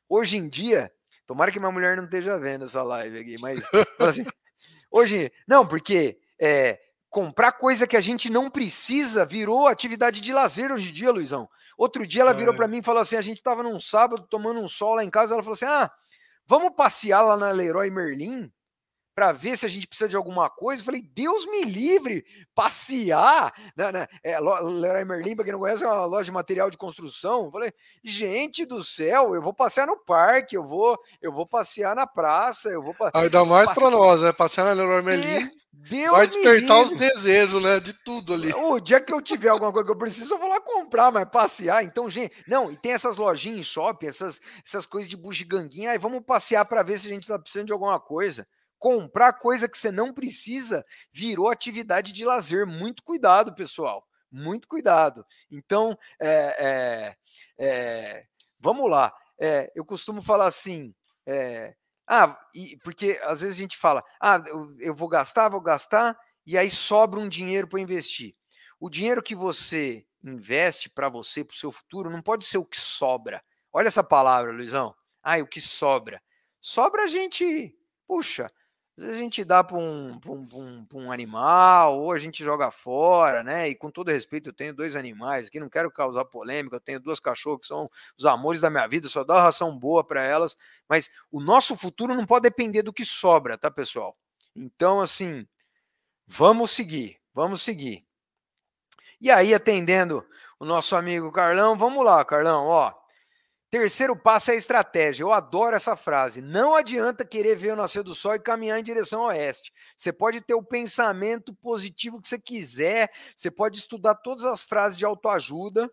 Hoje em dia, tomara que minha mulher não esteja vendo essa live aqui, mas assim, hoje, não, porque é, comprar coisa que a gente não precisa virou atividade de lazer hoje em dia, Luizão. Outro dia ela virou é. para mim e falou assim: a gente estava num sábado tomando um sol lá em casa, ela falou assim: ah, vamos passear lá na Leroy Merlin? Para ver se a gente precisa de alguma coisa. Eu falei, Deus me livre, passear. Né, né? É, Leroy Merlin, para quem não conhece, é uma loja de material de construção. Eu falei, gente do céu, eu vou passear no parque, eu vou, eu vou passear na praça, eu vou. Ainda mais para nós, né? Passear na Leroy Merlin. Deus vai despertar os desejos, né? De tudo ali. O dia que eu tiver alguma coisa que eu preciso, eu vou lá comprar, mas passear. Então, gente, não, e tem essas lojinhas em shopping, essas, essas coisas de bugiganguinha. Aí vamos passear para ver se a gente tá precisando de alguma coisa comprar coisa que você não precisa virou atividade de lazer. Muito cuidado, pessoal. Muito cuidado. Então, é, é, é, vamos lá. É, eu costumo falar assim. É, ah, e, porque às vezes a gente fala, ah, eu, eu vou gastar, vou gastar, e aí sobra um dinheiro para investir. O dinheiro que você investe para você, para o seu futuro, não pode ser o que sobra. Olha essa palavra, Luizão. Ah, o que sobra. Sobra a gente, puxa, às vezes a gente dá para um, um, um, um, animal, ou a gente joga fora, né? E com todo respeito, eu tenho dois animais aqui, não quero causar polêmica, eu tenho duas cachorras que são os amores da minha vida, só dou ração boa para elas, mas o nosso futuro não pode depender do que sobra, tá, pessoal? Então, assim, vamos seguir, vamos seguir. E aí, atendendo o nosso amigo Carlão, vamos lá, Carlão, ó. Terceiro passo é a estratégia. Eu adoro essa frase. Não adianta querer ver o nascer do sol e caminhar em direção ao oeste. Você pode ter o pensamento positivo que você quiser, você pode estudar todas as frases de autoajuda.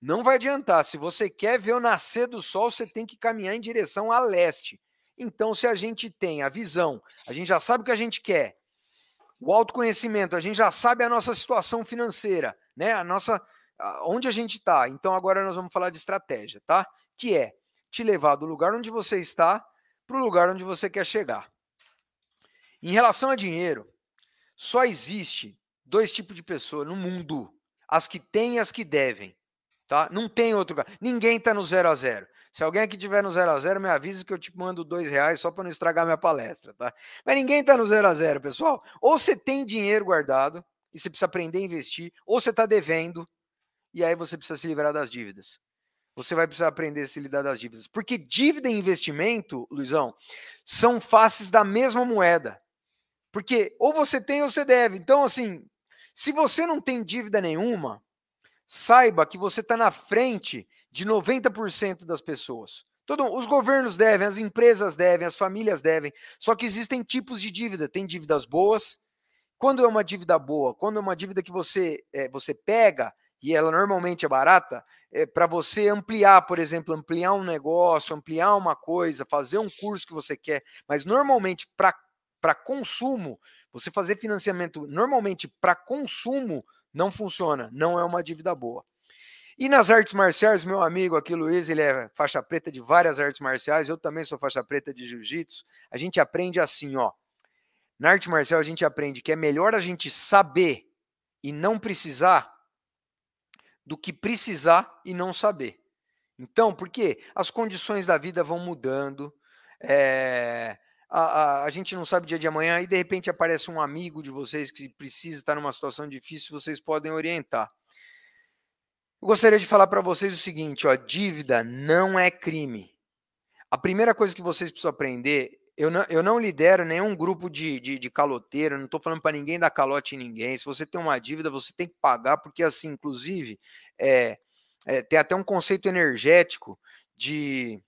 Não vai adiantar. Se você quer ver o nascer do sol, você tem que caminhar em direção a leste. Então, se a gente tem a visão, a gente já sabe o que a gente quer, o autoconhecimento, a gente já sabe a nossa situação financeira, né? A nossa onde a gente está. Então agora nós vamos falar de estratégia, tá? Que é te levar do lugar onde você está para o lugar onde você quer chegar. Em relação a dinheiro, só existe dois tipos de pessoas no mundo: as que têm e as que devem. Tá? Não tem outro lugar. Ninguém está no zero a zero. Se alguém aqui tiver no zero a zero, me avise que eu te mando dois reais só para não estragar minha palestra, tá? Mas ninguém está no zero a zero, pessoal. Ou você tem dinheiro guardado e você precisa aprender a investir, ou você está devendo e aí você precisa se livrar das dívidas. Você vai precisar aprender a se lidar das dívidas. Porque dívida e investimento, Luizão, são faces da mesma moeda. Porque ou você tem ou você deve. Então, assim, se você não tem dívida nenhuma, saiba que você está na frente de 90% das pessoas. Todo, os governos devem, as empresas devem, as famílias devem. Só que existem tipos de dívida. Tem dívidas boas. Quando é uma dívida boa, quando é uma dívida que você, é, você pega e ela normalmente é barata, é para você ampliar, por exemplo, ampliar um negócio, ampliar uma coisa, fazer um curso que você quer, mas normalmente para consumo, você fazer financiamento normalmente para consumo não funciona, não é uma dívida boa. E nas artes marciais, meu amigo aqui, Luiz, ele é faixa preta de várias artes marciais, eu também sou faixa preta de jiu-jitsu. A gente aprende assim, ó. Na arte marcial a gente aprende que é melhor a gente saber e não precisar do que precisar e não saber. Então, por quê? As condições da vida vão mudando, é, a, a, a, gente não sabe o dia de amanhã e de repente aparece um amigo de vocês que precisa estar numa situação difícil, vocês podem orientar. Eu gostaria de falar para vocês o seguinte: ó, dívida não é crime. A primeira coisa que vocês precisam aprender eu não, eu não lidero nenhum grupo de, de, de caloteiro, não estou falando para ninguém dar calote em ninguém. Se você tem uma dívida, você tem que pagar, porque assim, inclusive, é, é, tem até um conceito energético de,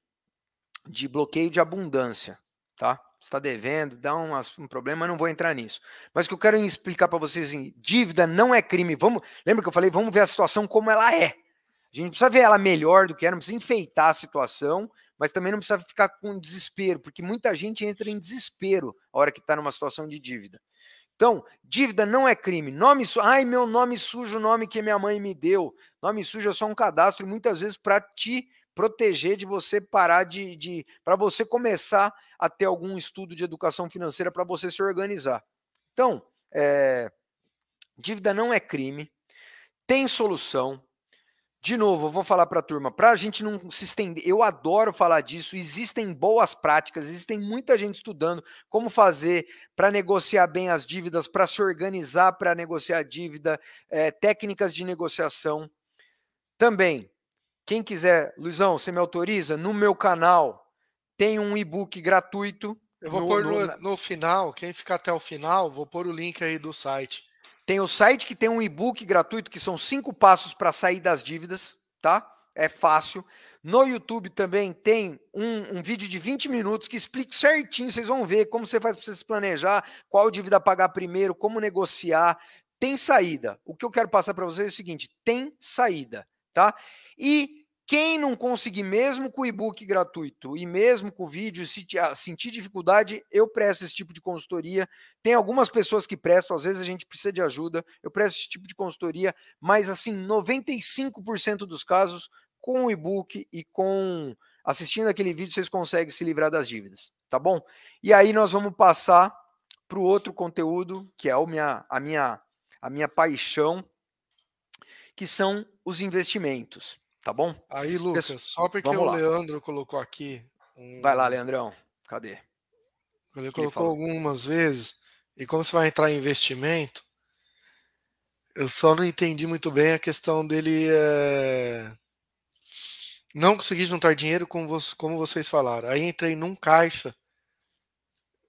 de bloqueio de abundância, tá? Você está devendo, dá um, um problema, não vou entrar nisso. Mas o que eu quero explicar para vocês, assim, dívida não é crime. Vamos, lembra que eu falei, vamos ver a situação como ela é. A gente precisa ver ela melhor do que é, não precisa enfeitar a situação, mas também não precisa ficar com desespero, porque muita gente entra em desespero a hora que está numa situação de dívida. Então, dívida não é crime. Nome su... Ai, meu nome sujo, o nome que minha mãe me deu. Nome sujo é só um cadastro, muitas vezes para te proteger de você parar de. de para você começar a ter algum estudo de educação financeira para você se organizar. Então, é... dívida não é crime, tem solução. De novo, eu vou falar para a turma, para a gente não se estender, eu adoro falar disso, existem boas práticas, existem muita gente estudando como fazer para negociar bem as dívidas, para se organizar para negociar a dívida, é, técnicas de negociação. Também, quem quiser, Luizão, você me autoriza? No meu canal tem um e-book gratuito. Eu vou no, pôr no, no final, quem ficar até o final, vou pôr o link aí do site. Tem o site que tem um e-book gratuito que são cinco passos para sair das dívidas, tá? É fácil. No YouTube também tem um, um, vídeo de 20 minutos que explica certinho. Vocês vão ver como você faz para você se planejar, qual dívida pagar primeiro, como negociar. Tem saída. O que eu quero passar para vocês é o seguinte: tem saída, tá? E quem não conseguir, mesmo com o e-book gratuito e mesmo com o vídeo, se ah, sentir dificuldade, eu presto esse tipo de consultoria. Tem algumas pessoas que prestam, às vezes a gente precisa de ajuda, eu presto esse tipo de consultoria, mas assim, 95% dos casos, com o e-book e com assistindo aquele vídeo, vocês conseguem se livrar das dívidas, tá bom? E aí nós vamos passar para o outro conteúdo, que é o minha, a, minha, a minha paixão, que são os investimentos. Tá bom? Aí, Lucas, só porque Vamos o lá. Leandro colocou aqui. Um... Vai lá, Leandrão. Cadê? Ele colocou algumas vezes. E como você vai entrar em investimento, eu só não entendi muito bem a questão dele é... não conseguir juntar dinheiro como, como vocês falaram. Aí entrei num caixa.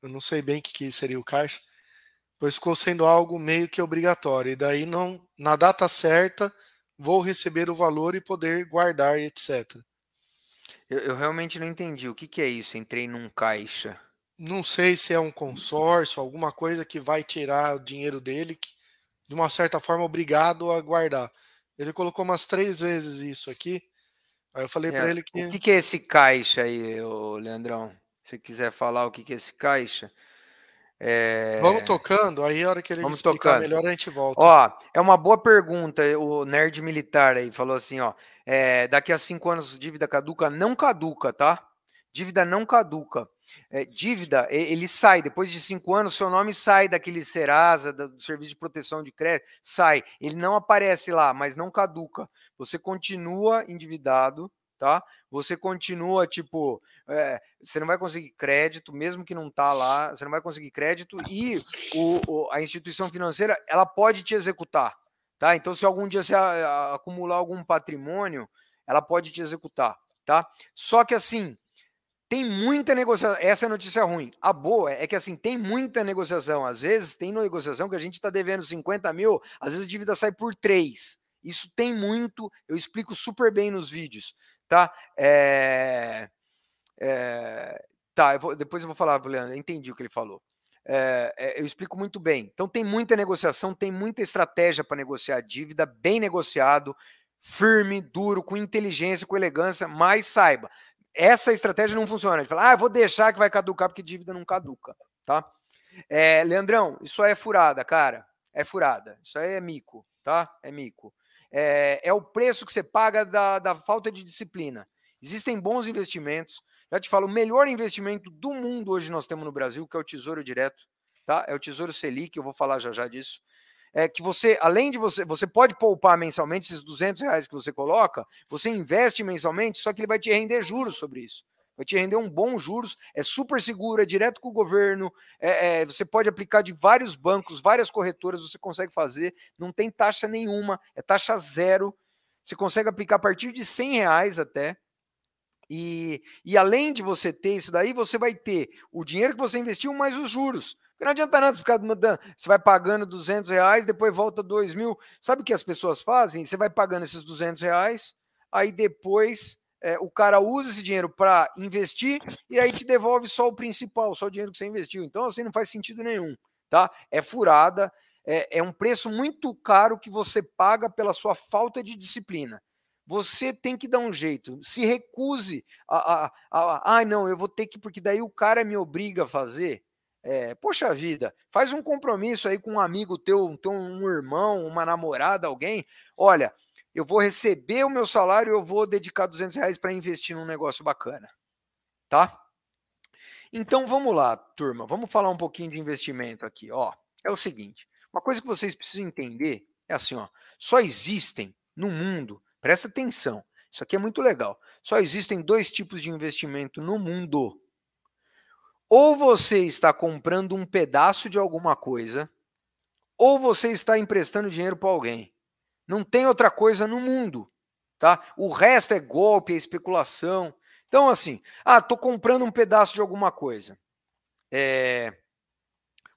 Eu não sei bem o que, que seria o caixa, pois ficou sendo algo meio que obrigatório. E daí não, na data certa, vou receber o valor e poder guardar, etc. Eu, eu realmente não entendi. O que, que é isso? Entrei num caixa. Não sei se é um consórcio, alguma coisa que vai tirar o dinheiro dele, que, de uma certa forma, obrigado a guardar. Ele colocou umas três vezes isso aqui. Aí eu falei é, para ele que. O que, que é esse caixa aí, Leandrão? Se quiser falar o que, que é esse caixa. É... Vamos tocando, aí a hora que ele Vamos explicar tocando. melhor a gente volta. Ó, é uma boa pergunta, o nerd militar aí falou assim, ó, é, daqui a cinco anos dívida caduca, não caduca, tá? Dívida não caduca. É, dívida, ele sai, depois de cinco anos, seu nome sai daquele Serasa, do Serviço de Proteção de Crédito, sai. Ele não aparece lá, mas não caduca. Você continua endividado, tá? Você continua, tipo, é, você não vai conseguir crédito, mesmo que não tá lá, você não vai conseguir crédito e o, o, a instituição financeira, ela pode te executar, tá? Então, se algum dia você a, a, acumular algum patrimônio, ela pode te executar, tá? Só que assim, tem muita negociação. Essa é a notícia ruim. A boa é que assim, tem muita negociação. Às vezes tem negociação que a gente está devendo 50 mil, às vezes a dívida sai por 3. Isso tem muito, eu explico super bem nos vídeos tá? É, é, tá, eu vou, depois eu vou falar, Leandro, entendi o que ele falou. É, eu explico muito bem. Então tem muita negociação, tem muita estratégia para negociar a dívida, bem negociado, firme, duro, com inteligência, com elegância, mas saiba, essa estratégia não funciona. Ele fala, ah, vou deixar que vai caducar porque dívida não caduca, tá? É, Leandrão, isso aí é furada, cara. É furada. Isso aí é mico, tá? É mico é, é o preço que você paga da, da falta de disciplina. Existem bons investimentos. Já te falo, o melhor investimento do mundo hoje nós temos no Brasil, que é o Tesouro Direto, tá? É o Tesouro Selic, eu vou falar já já disso. É que você, além de você, você pode poupar mensalmente esses 200 reais que você coloca, você investe mensalmente, só que ele vai te render juros sobre isso vai te render um bom juros, é super seguro, é direto com o governo, é, é, você pode aplicar de vários bancos, várias corretoras, você consegue fazer, não tem taxa nenhuma, é taxa zero, você consegue aplicar a partir de 100 reais até, e, e além de você ter isso daí, você vai ter o dinheiro que você investiu mais os juros. Não adianta nada ficar mudando. Você vai pagando 200 reais, depois volta 2 mil. Sabe o que as pessoas fazem? Você vai pagando esses 200 reais, aí depois é, o cara usa esse dinheiro para investir e aí te devolve só o principal, só o dinheiro que você investiu. Então, assim, não faz sentido nenhum, tá? É furada, é, é um preço muito caro que você paga pela sua falta de disciplina. Você tem que dar um jeito. Se recuse a, a, a, ah, não, eu vou ter que, porque daí o cara me obriga a fazer. É, poxa vida, faz um compromisso aí com um amigo teu, um irmão, uma namorada, alguém. Olha, eu vou receber o meu salário, eu vou dedicar 200 reais para investir num negócio bacana, tá? Então vamos lá, turma, vamos falar um pouquinho de investimento aqui, ó. É o seguinte, uma coisa que vocês precisam entender é assim, ó, só existem no mundo, presta atenção, isso aqui é muito legal. Só existem dois tipos de investimento no mundo. Ou você está comprando um pedaço de alguma coisa, ou você está emprestando dinheiro para alguém. Não tem outra coisa no mundo, tá? O resto é golpe, é especulação. Então, assim, ah, tô comprando um pedaço de alguma coisa. É...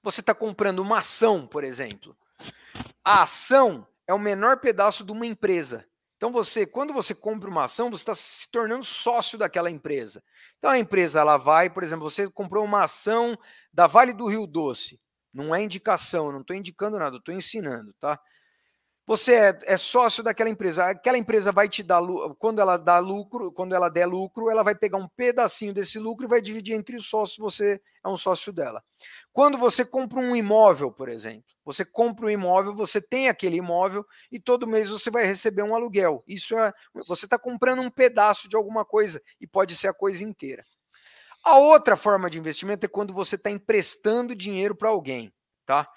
Você está comprando uma ação, por exemplo. A ação é o menor pedaço de uma empresa. Então, você, quando você compra uma ação, você está se tornando sócio daquela empresa. Então, a empresa ela vai, por exemplo, você comprou uma ação da Vale do Rio Doce. Não é indicação, não estou indicando nada, estou ensinando, tá? Você é, é, sócio daquela empresa. Aquela empresa vai te dar quando ela dá lucro, quando ela der lucro, ela vai pegar um pedacinho desse lucro e vai dividir entre os sócios. Você é um sócio dela. Quando você compra um imóvel, por exemplo, você compra um imóvel, você tem aquele imóvel e todo mês você vai receber um aluguel. Isso é, você está comprando um pedaço de alguma coisa e pode ser a coisa inteira. A outra forma de investimento é quando você está emprestando dinheiro para alguém, tá?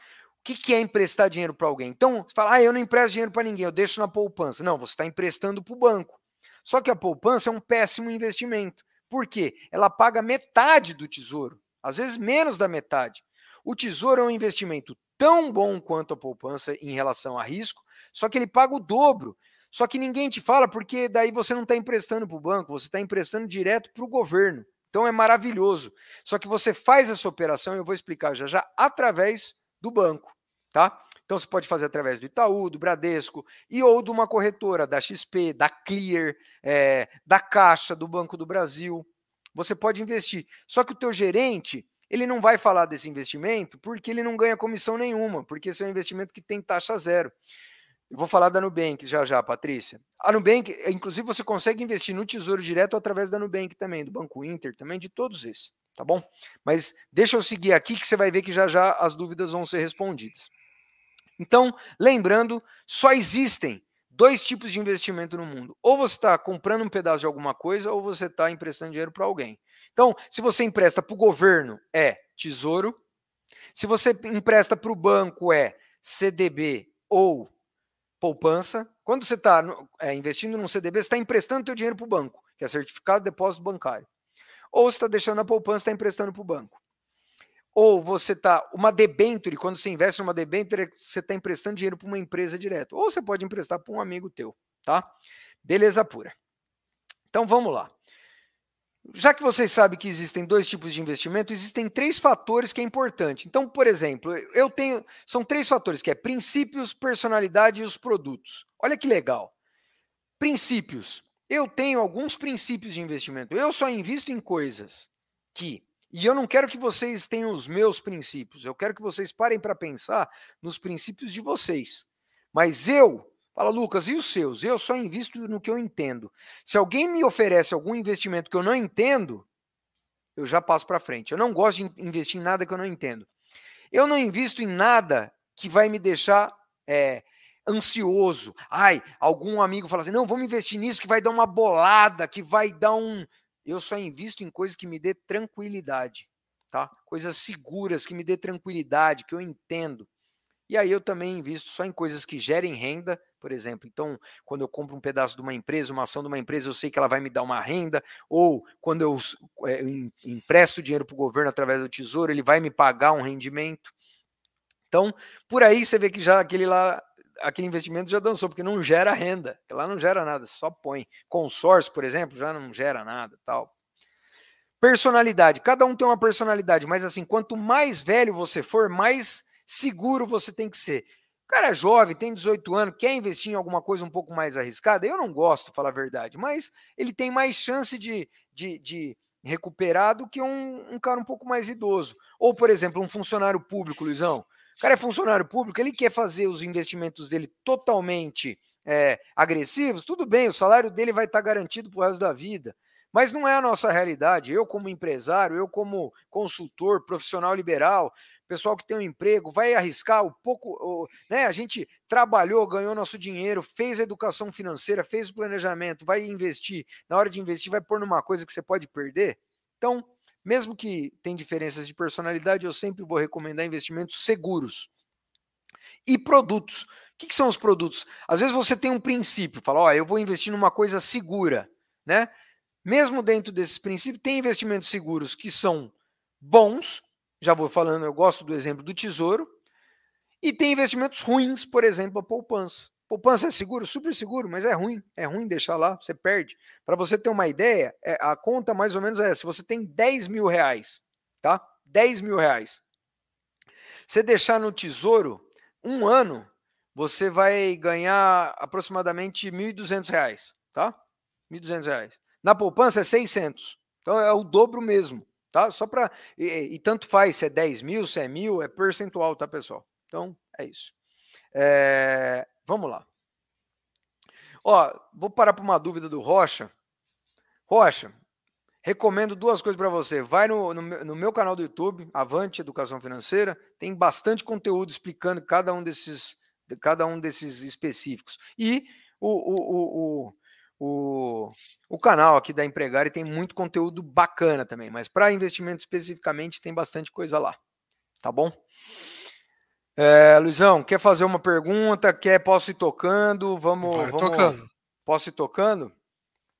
Que, que é emprestar dinheiro para alguém? Então, você fala, ah, eu não empresto dinheiro para ninguém, eu deixo na poupança. Não, você está emprestando para o banco. Só que a poupança é um péssimo investimento. Por quê? Ela paga metade do tesouro, às vezes menos da metade. O tesouro é um investimento tão bom quanto a poupança em relação a risco, só que ele paga o dobro. Só que ninguém te fala porque daí você não está emprestando para o banco, você está emprestando direto para o governo. Então é maravilhoso. Só que você faz essa operação, eu vou explicar já já, através do banco tá? Então você pode fazer através do Itaú, do Bradesco e ou de uma corretora, da XP, da Clear, é, da Caixa, do Banco do Brasil. Você pode investir. Só que o teu gerente, ele não vai falar desse investimento porque ele não ganha comissão nenhuma, porque esse é um investimento que tem taxa zero. Eu vou falar da Nubank já já, Patrícia. A Nubank, inclusive, você consegue investir no Tesouro Direto através da Nubank também, do Banco Inter também, de todos esses, tá bom? Mas deixa eu seguir aqui que você vai ver que já já as dúvidas vão ser respondidas. Então, lembrando, só existem dois tipos de investimento no mundo. Ou você está comprando um pedaço de alguma coisa, ou você está emprestando dinheiro para alguém. Então, se você empresta para o governo, é tesouro. Se você empresta para o banco, é CDB ou poupança. Quando você está é, investindo num CDB, você está emprestando seu dinheiro para o banco, que é certificado de depósito bancário. Ou você está deixando a poupança, está emprestando para o banco ou você está uma debenture, quando você investe numa debenture, você está emprestando dinheiro para uma empresa direto, ou você pode emprestar para um amigo teu, tá? Beleza pura. Então vamos lá. Já que vocês sabem que existem dois tipos de investimento, existem três fatores que é importante. Então, por exemplo, eu tenho são três fatores que é princípios, personalidade e os produtos. Olha que legal. Princípios. Eu tenho alguns princípios de investimento. Eu só invisto em coisas que e eu não quero que vocês tenham os meus princípios, eu quero que vocês parem para pensar nos princípios de vocês. Mas eu, fala Lucas, e os seus? Eu só invisto no que eu entendo. Se alguém me oferece algum investimento que eu não entendo, eu já passo para frente. Eu não gosto de investir em nada que eu não entendo. Eu não invisto em nada que vai me deixar é, ansioso. Ai, algum amigo fala assim: não, vamos investir nisso que vai dar uma bolada, que vai dar um eu só invisto em coisas que me dê tranquilidade, tá? Coisas seguras que me dê tranquilidade, que eu entendo. E aí eu também invisto só em coisas que gerem renda, por exemplo. Então, quando eu compro um pedaço de uma empresa, uma ação de uma empresa, eu sei que ela vai me dar uma renda, ou quando eu, é, empresto dinheiro para o governo através do tesouro, ele vai me pagar um rendimento. Então, por aí você vê que já aquele lá aquele investimento já dançou, porque não gera renda. Lá não gera nada, só põe. Consórcio, por exemplo, já não gera nada, tal. Personalidade. Cada um tem uma personalidade, mas assim, quanto mais velho você for, mais seguro você tem que ser. O cara é jovem, tem 18 anos, quer investir em alguma coisa um pouco mais arriscada? Eu não gosto, falar a verdade, mas ele tem mais chance de, de, de recuperar do que um, um cara um pouco mais idoso. Ou, por exemplo, um funcionário público, Luizão. O cara é funcionário público, ele quer fazer os investimentos dele totalmente é, agressivos, tudo bem, o salário dele vai estar garantido para o resto da vida. Mas não é a nossa realidade. Eu, como empresário, eu, como consultor, profissional liberal, pessoal que tem um emprego, vai arriscar o pouco. O, né? A gente trabalhou, ganhou nosso dinheiro, fez a educação financeira, fez o planejamento, vai investir. Na hora de investir, vai pôr numa coisa que você pode perder. Então, mesmo que tem diferenças de personalidade, eu sempre vou recomendar investimentos seguros. E produtos. O que, que são os produtos? Às vezes você tem um princípio, fala, ó, eu vou investir numa coisa segura, né? Mesmo dentro desses princípios, tem investimentos seguros que são bons, já vou falando, eu gosto do exemplo do tesouro, e tem investimentos ruins, por exemplo, a poupança. Poupança é seguro, super seguro, mas é ruim. É ruim deixar lá, você perde. Para você ter uma ideia, é, a conta mais ou menos é essa. Você tem 10 mil reais, tá? 10 mil reais. Você deixar no tesouro um ano, você vai ganhar aproximadamente 1.200 reais, tá? 1.200 reais. Na poupança é 600. Então é o dobro mesmo, tá? Só para e, e, tanto faz se é 10 mil, se é mil, é percentual, tá, pessoal? Então é isso. É, Vamos lá. Ó, vou parar para uma dúvida do Rocha. Rocha, recomendo duas coisas para você. Vai no, no, no, meu canal do YouTube, Avante Educação Financeira, tem bastante conteúdo explicando cada um desses, cada um desses específicos. E o, o, o, o, o canal aqui da Empregare tem muito conteúdo bacana também, mas para investimento especificamente tem bastante coisa lá. Tá bom? É, Luizão, quer fazer uma pergunta? Quer posso ir tocando? Vamos, Vai vamos tocando. Posso ir tocando?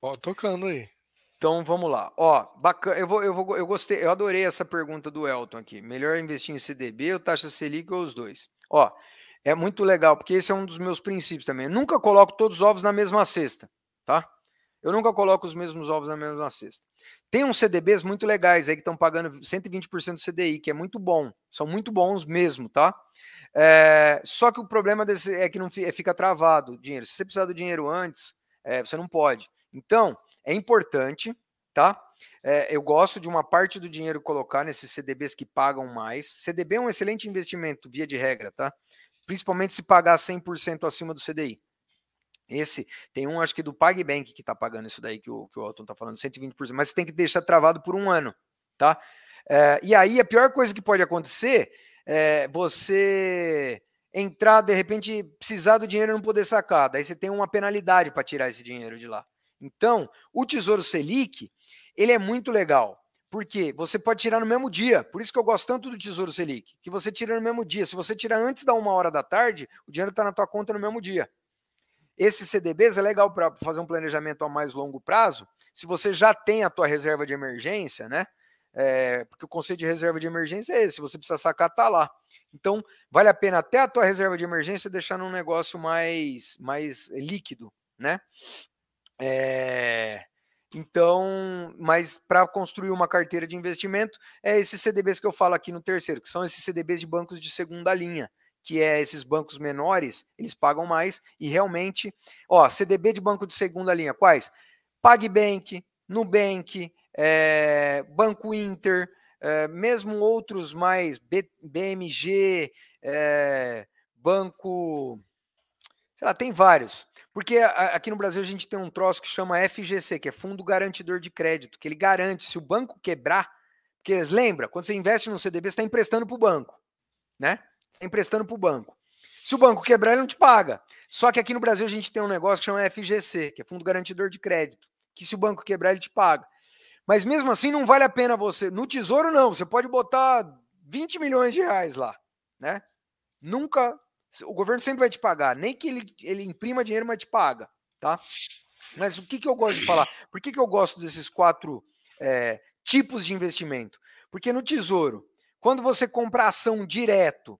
Pode tocando aí. Então vamos lá. Ó, bacana. Eu vou, eu vou, eu gostei, eu adorei essa pergunta do Elton aqui. Melhor investir em CDB ou taxa Selic ou os dois? Ó, é muito legal porque esse é um dos meus princípios também. Eu nunca coloco todos os ovos na mesma cesta, tá? Eu nunca coloco os mesmos ovos na mesma cesta. Tem uns CDBs muito legais aí que estão pagando 120% do CDI, que é muito bom. São muito bons mesmo, tá? É, só que o problema desse é que não é, fica travado o dinheiro. Se você precisar do dinheiro antes, é, você não pode. Então, é importante, tá? É, eu gosto de uma parte do dinheiro colocar nesses CDBs que pagam mais. CDB é um excelente investimento, via de regra, tá? Principalmente se pagar 100% acima do CDI. Esse tem um, acho que do PagBank que está pagando isso daí que o, que o Alton está falando, 120%, mas você tem que deixar travado por um ano, tá? É, e aí a pior coisa que pode acontecer é você entrar, de repente, precisar do dinheiro e não poder sacar. Daí você tem uma penalidade para tirar esse dinheiro de lá. Então, o Tesouro Selic, ele é muito legal. Porque você pode tirar no mesmo dia. Por isso que eu gosto tanto do Tesouro Selic, que você tira no mesmo dia. Se você tirar antes da uma hora da tarde, o dinheiro está na tua conta no mesmo dia. Esse CDBs é legal para fazer um planejamento a mais longo prazo. Se você já tem a tua reserva de emergência, né? É, porque o conceito de reserva de emergência é esse, se você precisa sacar, tá lá. Então, vale a pena até a tua reserva de emergência deixar num negócio mais, mais líquido, né? É, então, mas para construir uma carteira de investimento, é esses CDBs que eu falo aqui no terceiro, que são esses CDBs de bancos de segunda linha que é esses bancos menores, eles pagam mais e realmente, ó, CDB de banco de segunda linha, quais? PagBank, Nubank, é, Banco Inter, é, mesmo outros mais, B, BMG, é, Banco, sei lá, tem vários. Porque aqui no Brasil a gente tem um troço que chama FGC, que é Fundo Garantidor de Crédito, que ele garante, se o banco quebrar, porque lembra, quando você investe no CDB, você está emprestando para o banco, né? Está emprestando para o banco. Se o banco quebrar, ele não te paga. Só que aqui no Brasil a gente tem um negócio que chama FGC, que é Fundo Garantidor de Crédito, que se o banco quebrar, ele te paga. Mas mesmo assim, não vale a pena você. No tesouro, não. Você pode botar 20 milhões de reais lá, né? Nunca. O governo sempre vai te pagar. Nem que ele, ele imprima dinheiro, mas te paga, tá? Mas o que, que eu gosto de falar? Por que, que eu gosto desses quatro é, tipos de investimento? Porque no tesouro, quando você compra ação direto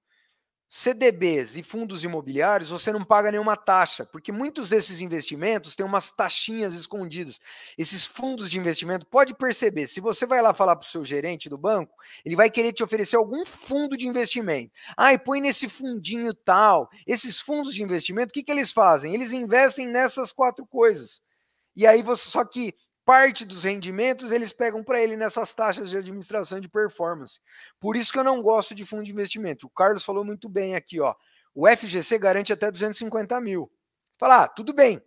CDBs e fundos imobiliários, você não paga nenhuma taxa, porque muitos desses investimentos têm umas taxinhas escondidas. Esses fundos de investimento, pode perceber, se você vai lá falar para o seu gerente do banco, ele vai querer te oferecer algum fundo de investimento. Ah, e põe nesse fundinho tal. Esses fundos de investimento, o que, que eles fazem? Eles investem nessas quatro coisas. E aí você, só que parte dos rendimentos eles pegam para ele nessas taxas de administração de performance. Por isso que eu não gosto de fundo de investimento. O Carlos falou muito bem aqui, ó. O FGC garante até 250 mil. Fala, ah, tudo bem.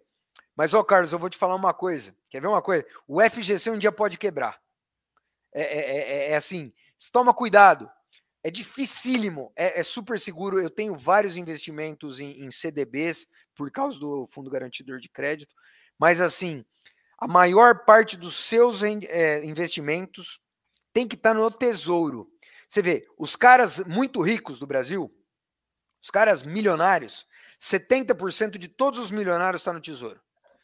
Mas, ó, Carlos, eu vou te falar uma coisa. Quer ver uma coisa? O FGC um dia pode quebrar. É, é, é, é assim, toma cuidado. É dificílimo, é, é, super seguro. Eu tenho vários investimentos em, em CDBs por causa do Fundo Garantidor de Crédito. Mas, assim, a maior parte dos seus é, investimentos tem que estar tá no tesouro. Você vê, os caras muito ricos do Brasil, os caras milionários, 70% de todos os milionários está no tesouro.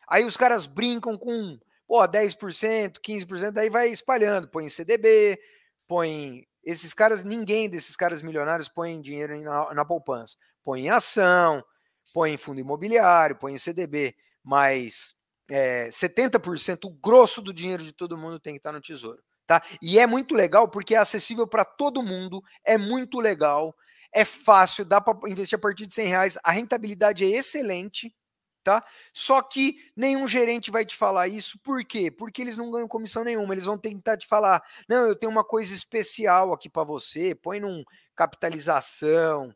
Aí os caras brincam com pô, 10%, 15%, aí vai espalhando, põe em CDB, põe. Esses caras, ninguém desses caras milionários põe dinheiro na, na poupança. Põe em ação, põe em fundo imobiliário, põe em CDB, mas é, 70%, o grosso do dinheiro de todo mundo tem que estar no tesouro. Tá? E é muito legal porque é acessível para todo mundo, é muito legal, é fácil, dá para investir a partir de 100 reais, a rentabilidade é excelente, tá? Só que nenhum gerente vai te falar isso, por quê? Porque eles não ganham comissão nenhuma, eles vão tentar te falar, não, eu tenho uma coisa especial aqui para você, põe num capitalização,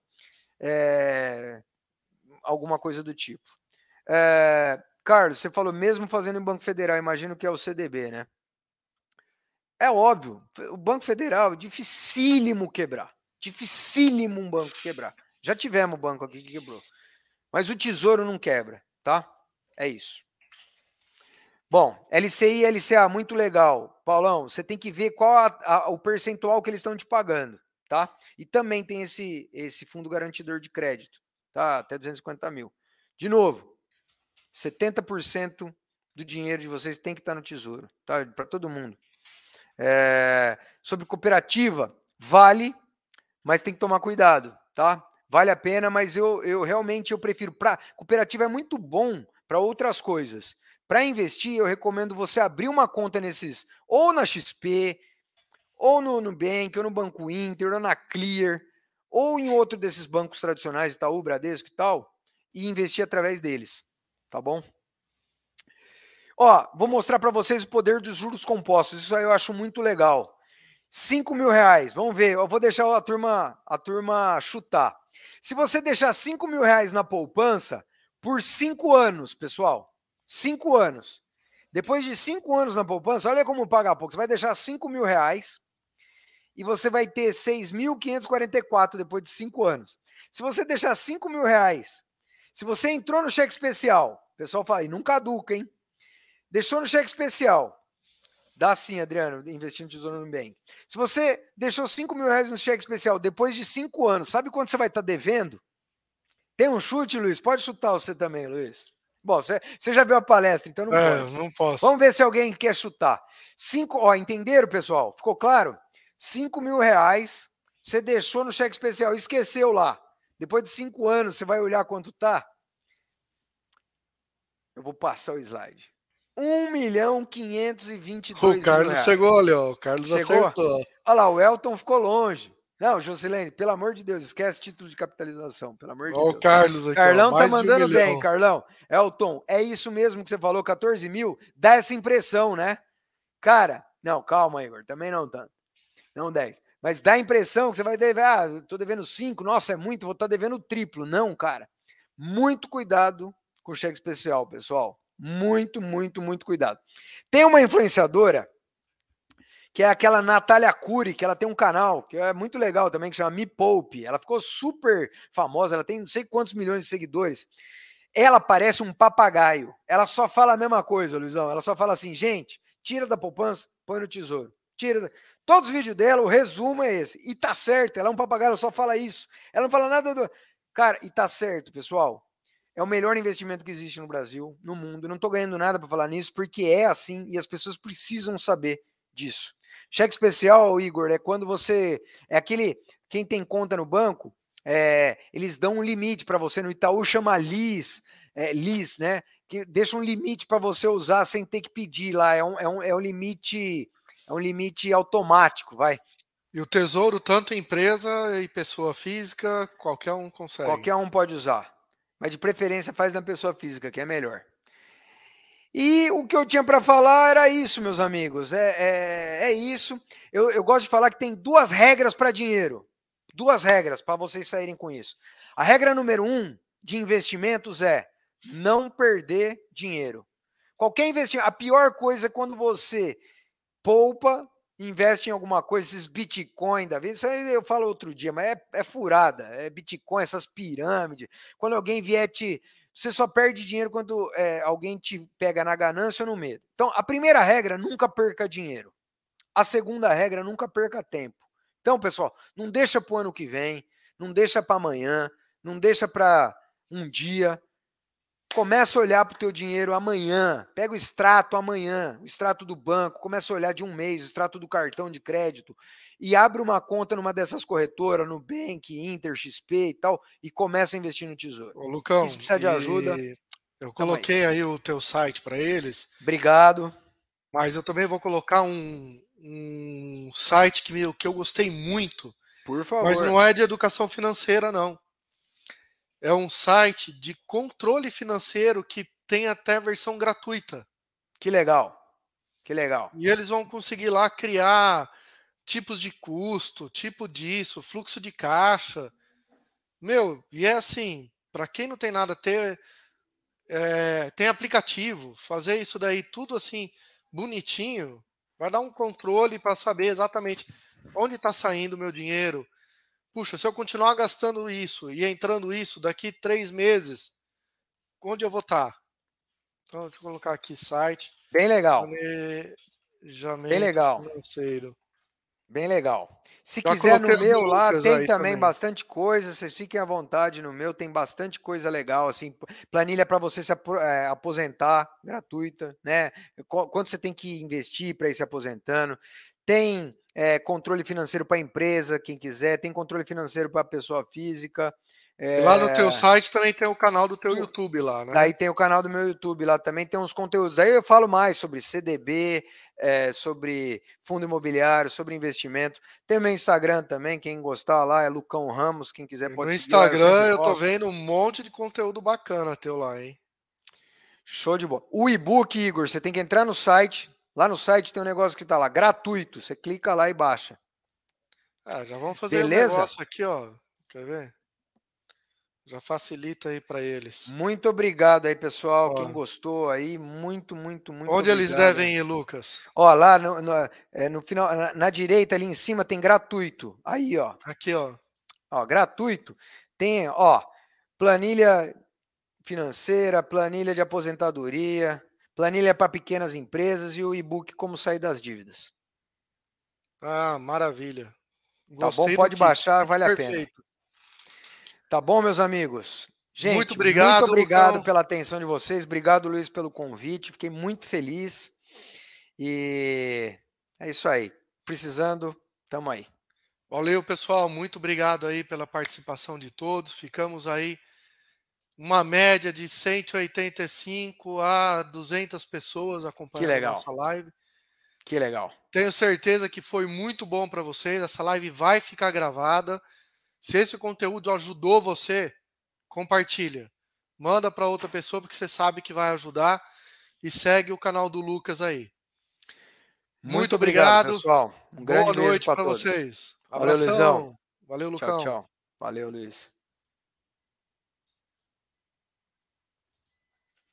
é, alguma coisa do tipo. É, Carlos, você falou mesmo fazendo em Banco Federal, imagino que é o CDB, né? É óbvio, o Banco Federal, dificílimo quebrar. Dificílimo um banco quebrar. Já tivemos banco aqui que quebrou. Mas o Tesouro não quebra, tá? É isso. Bom, LCI e LCA, muito legal. Paulão, você tem que ver qual a, a, o percentual que eles estão te pagando, tá? E também tem esse, esse fundo garantidor de crédito, tá? Até 250 mil. De novo, 70% do dinheiro de vocês tem que estar no tesouro, tá? Para todo mundo. É, sobre cooperativa, vale, mas tem que tomar cuidado, tá? Vale a pena, mas eu, eu realmente eu prefiro. Pra, cooperativa é muito bom para outras coisas. Para investir, eu recomendo você abrir uma conta nesses, ou na XP, ou no Nubank, ou no Banco Inter, ou na Clear, ou em outro desses bancos tradicionais, Itaú, Bradesco e tal, e investir através deles, tá bom? Ó, vou mostrar para vocês o poder dos juros compostos. Isso aí eu acho muito legal. 5 mil reais, vamos ver. Eu vou deixar a turma, a turma chutar. Se você deixar 5 mil reais na poupança por 5 anos, pessoal, 5 anos. Depois de 5 anos na poupança, olha como paga pouco. Você vai deixar 5 mil reais e você vai ter 6.544 depois de 5 anos. Se você deixar 5 mil reais, se você entrou no cheque especial, o pessoal fala, e não caduca, hein? Deixou no cheque especial. Dá sim, Adriano, investindo no Tesouro Bem. Se você deixou 5 mil reais no cheque especial depois de 5 anos, sabe quanto você vai estar tá devendo? Tem um chute, Luiz? Pode chutar você também, Luiz. Bom, você, você já viu a palestra, então não é, pode. Não posso. Vamos ver se alguém quer chutar. Cinco, ó, entenderam, pessoal? Ficou claro? 5 mil reais, você deixou no cheque especial, esqueceu lá. Depois de cinco anos, você vai olhar quanto tá? Eu vou passar o slide. 1 milhão 522 O Carlos mil chegou ali, ó. O Carlos chegou? acertou. Olha lá, o Elton ficou longe. Não, Josilene, pelo amor de Deus, esquece título de capitalização, pelo amor de Deus. o Carlos aqui. Carlão tá mandando um bem, Carlão. Elton, é isso mesmo que você falou, 14 mil? Dá essa impressão, né? Cara, não, calma, Igor, também não tanto. Não 10. Mas dá a impressão que você vai dever, ah, tô devendo 5, nossa, é muito, vou estar tá devendo triplo. Não, cara. Muito cuidado com cheque especial, pessoal. Muito, muito, muito cuidado. Tem uma influenciadora que é aquela Natália Cury, que ela tem um canal que é muito legal também, que chama Me Poupe. Ela ficou super famosa, ela tem não sei quantos milhões de seguidores. Ela parece um papagaio. Ela só fala a mesma coisa, Luizão. Ela só fala assim, gente, tira da poupança, põe no tesouro. Tira da... Todos os vídeos dela, o resumo é esse. E tá certo, ela é um papagaio, ela só fala isso. Ela não fala nada do. Cara, e tá certo, pessoal. É o melhor investimento que existe no Brasil, no mundo. não tô ganhando nada para falar nisso, porque é assim e as pessoas precisam saber disso. Cheque especial, Igor, é quando você. É aquele. Quem tem conta no banco, é, eles dão um limite para você. No Itaú chama LIS, é, LIS, né? Que deixa um limite para você usar sem ter que pedir lá. É um, é um, é um limite. É um limite automático, vai. E o tesouro, tanto empresa e pessoa física, qualquer um consegue. Qualquer um pode usar. Mas de preferência faz na pessoa física, que é melhor. E o que eu tinha para falar era isso, meus amigos. É, é, é isso. Eu, eu gosto de falar que tem duas regras para dinheiro. Duas regras para vocês saírem com isso. A regra número um de investimentos é não perder dinheiro. Qualquer investimento. A pior coisa é quando você poupa, investe em alguma coisa, esses Bitcoin da vida. Isso aí eu falo outro dia, mas é, é furada. É Bitcoin, essas pirâmides. Quando alguém vier te você só perde dinheiro quando é, alguém te pega na ganância ou no medo. Então, a primeira regra, nunca perca dinheiro. A segunda regra, nunca perca tempo. Então, pessoal, não deixa para o ano que vem, não deixa para amanhã, não deixa para um dia. Começa a olhar para o teu dinheiro amanhã. Pega o extrato amanhã, o extrato do banco. Começa a olhar de um mês, o extrato do cartão de crédito e abre uma conta numa dessas corretoras, no Bank, Inter, XP e tal, e começa a investir no Tesouro. Ô, Lucão, se precisa de ajuda. Eu coloquei aí. aí o teu site para eles. Obrigado. Mas eu também vou colocar um, um site que, meu, que eu gostei muito. Por favor. Mas não é de educação financeira, não. É um site de controle financeiro que tem até versão gratuita. Que legal. Que legal. E eles vão conseguir lá criar tipos de custo, tipo disso, fluxo de caixa. Meu, e é assim, para quem não tem nada, ter é, tem aplicativo, fazer isso daí tudo assim bonitinho, vai dar um controle para saber exatamente onde está saindo o meu dinheiro. Puxa, se eu continuar gastando isso e entrando isso daqui três meses, onde eu vou estar? Tá? Então, deixa eu colocar aqui site. Bem legal. Planejamento Bem legal. financeiro. Bem legal. Se Já quiser no meu lá, tem também, também, bastante coisa. Vocês fiquem à vontade no meu, tem bastante coisa legal, assim, planilha para você se é, aposentar gratuita, né? Quanto você tem que investir para ir se aposentando. Tem é, controle financeiro para empresa, quem quiser, tem controle financeiro para pessoa física. É... Lá no teu site também tem o canal do teu YouTube lá, né? Daí tem o canal do meu YouTube lá também, tem uns conteúdos. Daí eu falo mais sobre CDB, é, sobre fundo imobiliário, sobre investimento. Tem o meu Instagram também, quem gostar lá é Lucão Ramos, quem quiser pode No Instagram lá, eu, eu tô vendo um monte de conteúdo bacana teu lá, hein? Show de bola. O e-book, Igor, você tem que entrar no site. Lá no site tem um negócio que tá lá, gratuito. Você clica lá e baixa. Ah, já vamos fazer Beleza? um negócio aqui, ó. Quer ver? Já facilita aí para eles. Muito obrigado aí, pessoal. Ó. Quem gostou aí, muito, muito, muito. Onde obrigado. eles devem ir, Lucas? Ó, lá no, no, é, no final, na, na, direita ali em cima tem gratuito. Aí, ó. Aqui, ó. Ó, gratuito. Tem, ó, planilha financeira, planilha de aposentadoria, planilha para pequenas empresas e o e-book como sair das dívidas. Ah, maravilha. Gostei tá bom, pode baixar, vale Perfeito. a pena. Tá bom, meus amigos? Gente, muito obrigado, muito obrigado pela atenção de vocês. Obrigado, Luiz, pelo convite. Fiquei muito feliz. E é isso aí. Precisando, tamo aí. Valeu, pessoal. Muito obrigado aí pela participação de todos. Ficamos aí uma média de 185 a 200 pessoas acompanhando a nossa live. Que legal. Tenho certeza que foi muito bom para vocês. Essa live vai ficar gravada. Se esse conteúdo ajudou você, compartilha. Manda para outra pessoa porque você sabe que vai ajudar e segue o canal do Lucas aí. Muito, Muito obrigado, obrigado, pessoal. Um Boa noite para vocês. Abração. Valeu, Luizão. Valeu, Lucão. Tchau, tchau. Valeu, Luiz.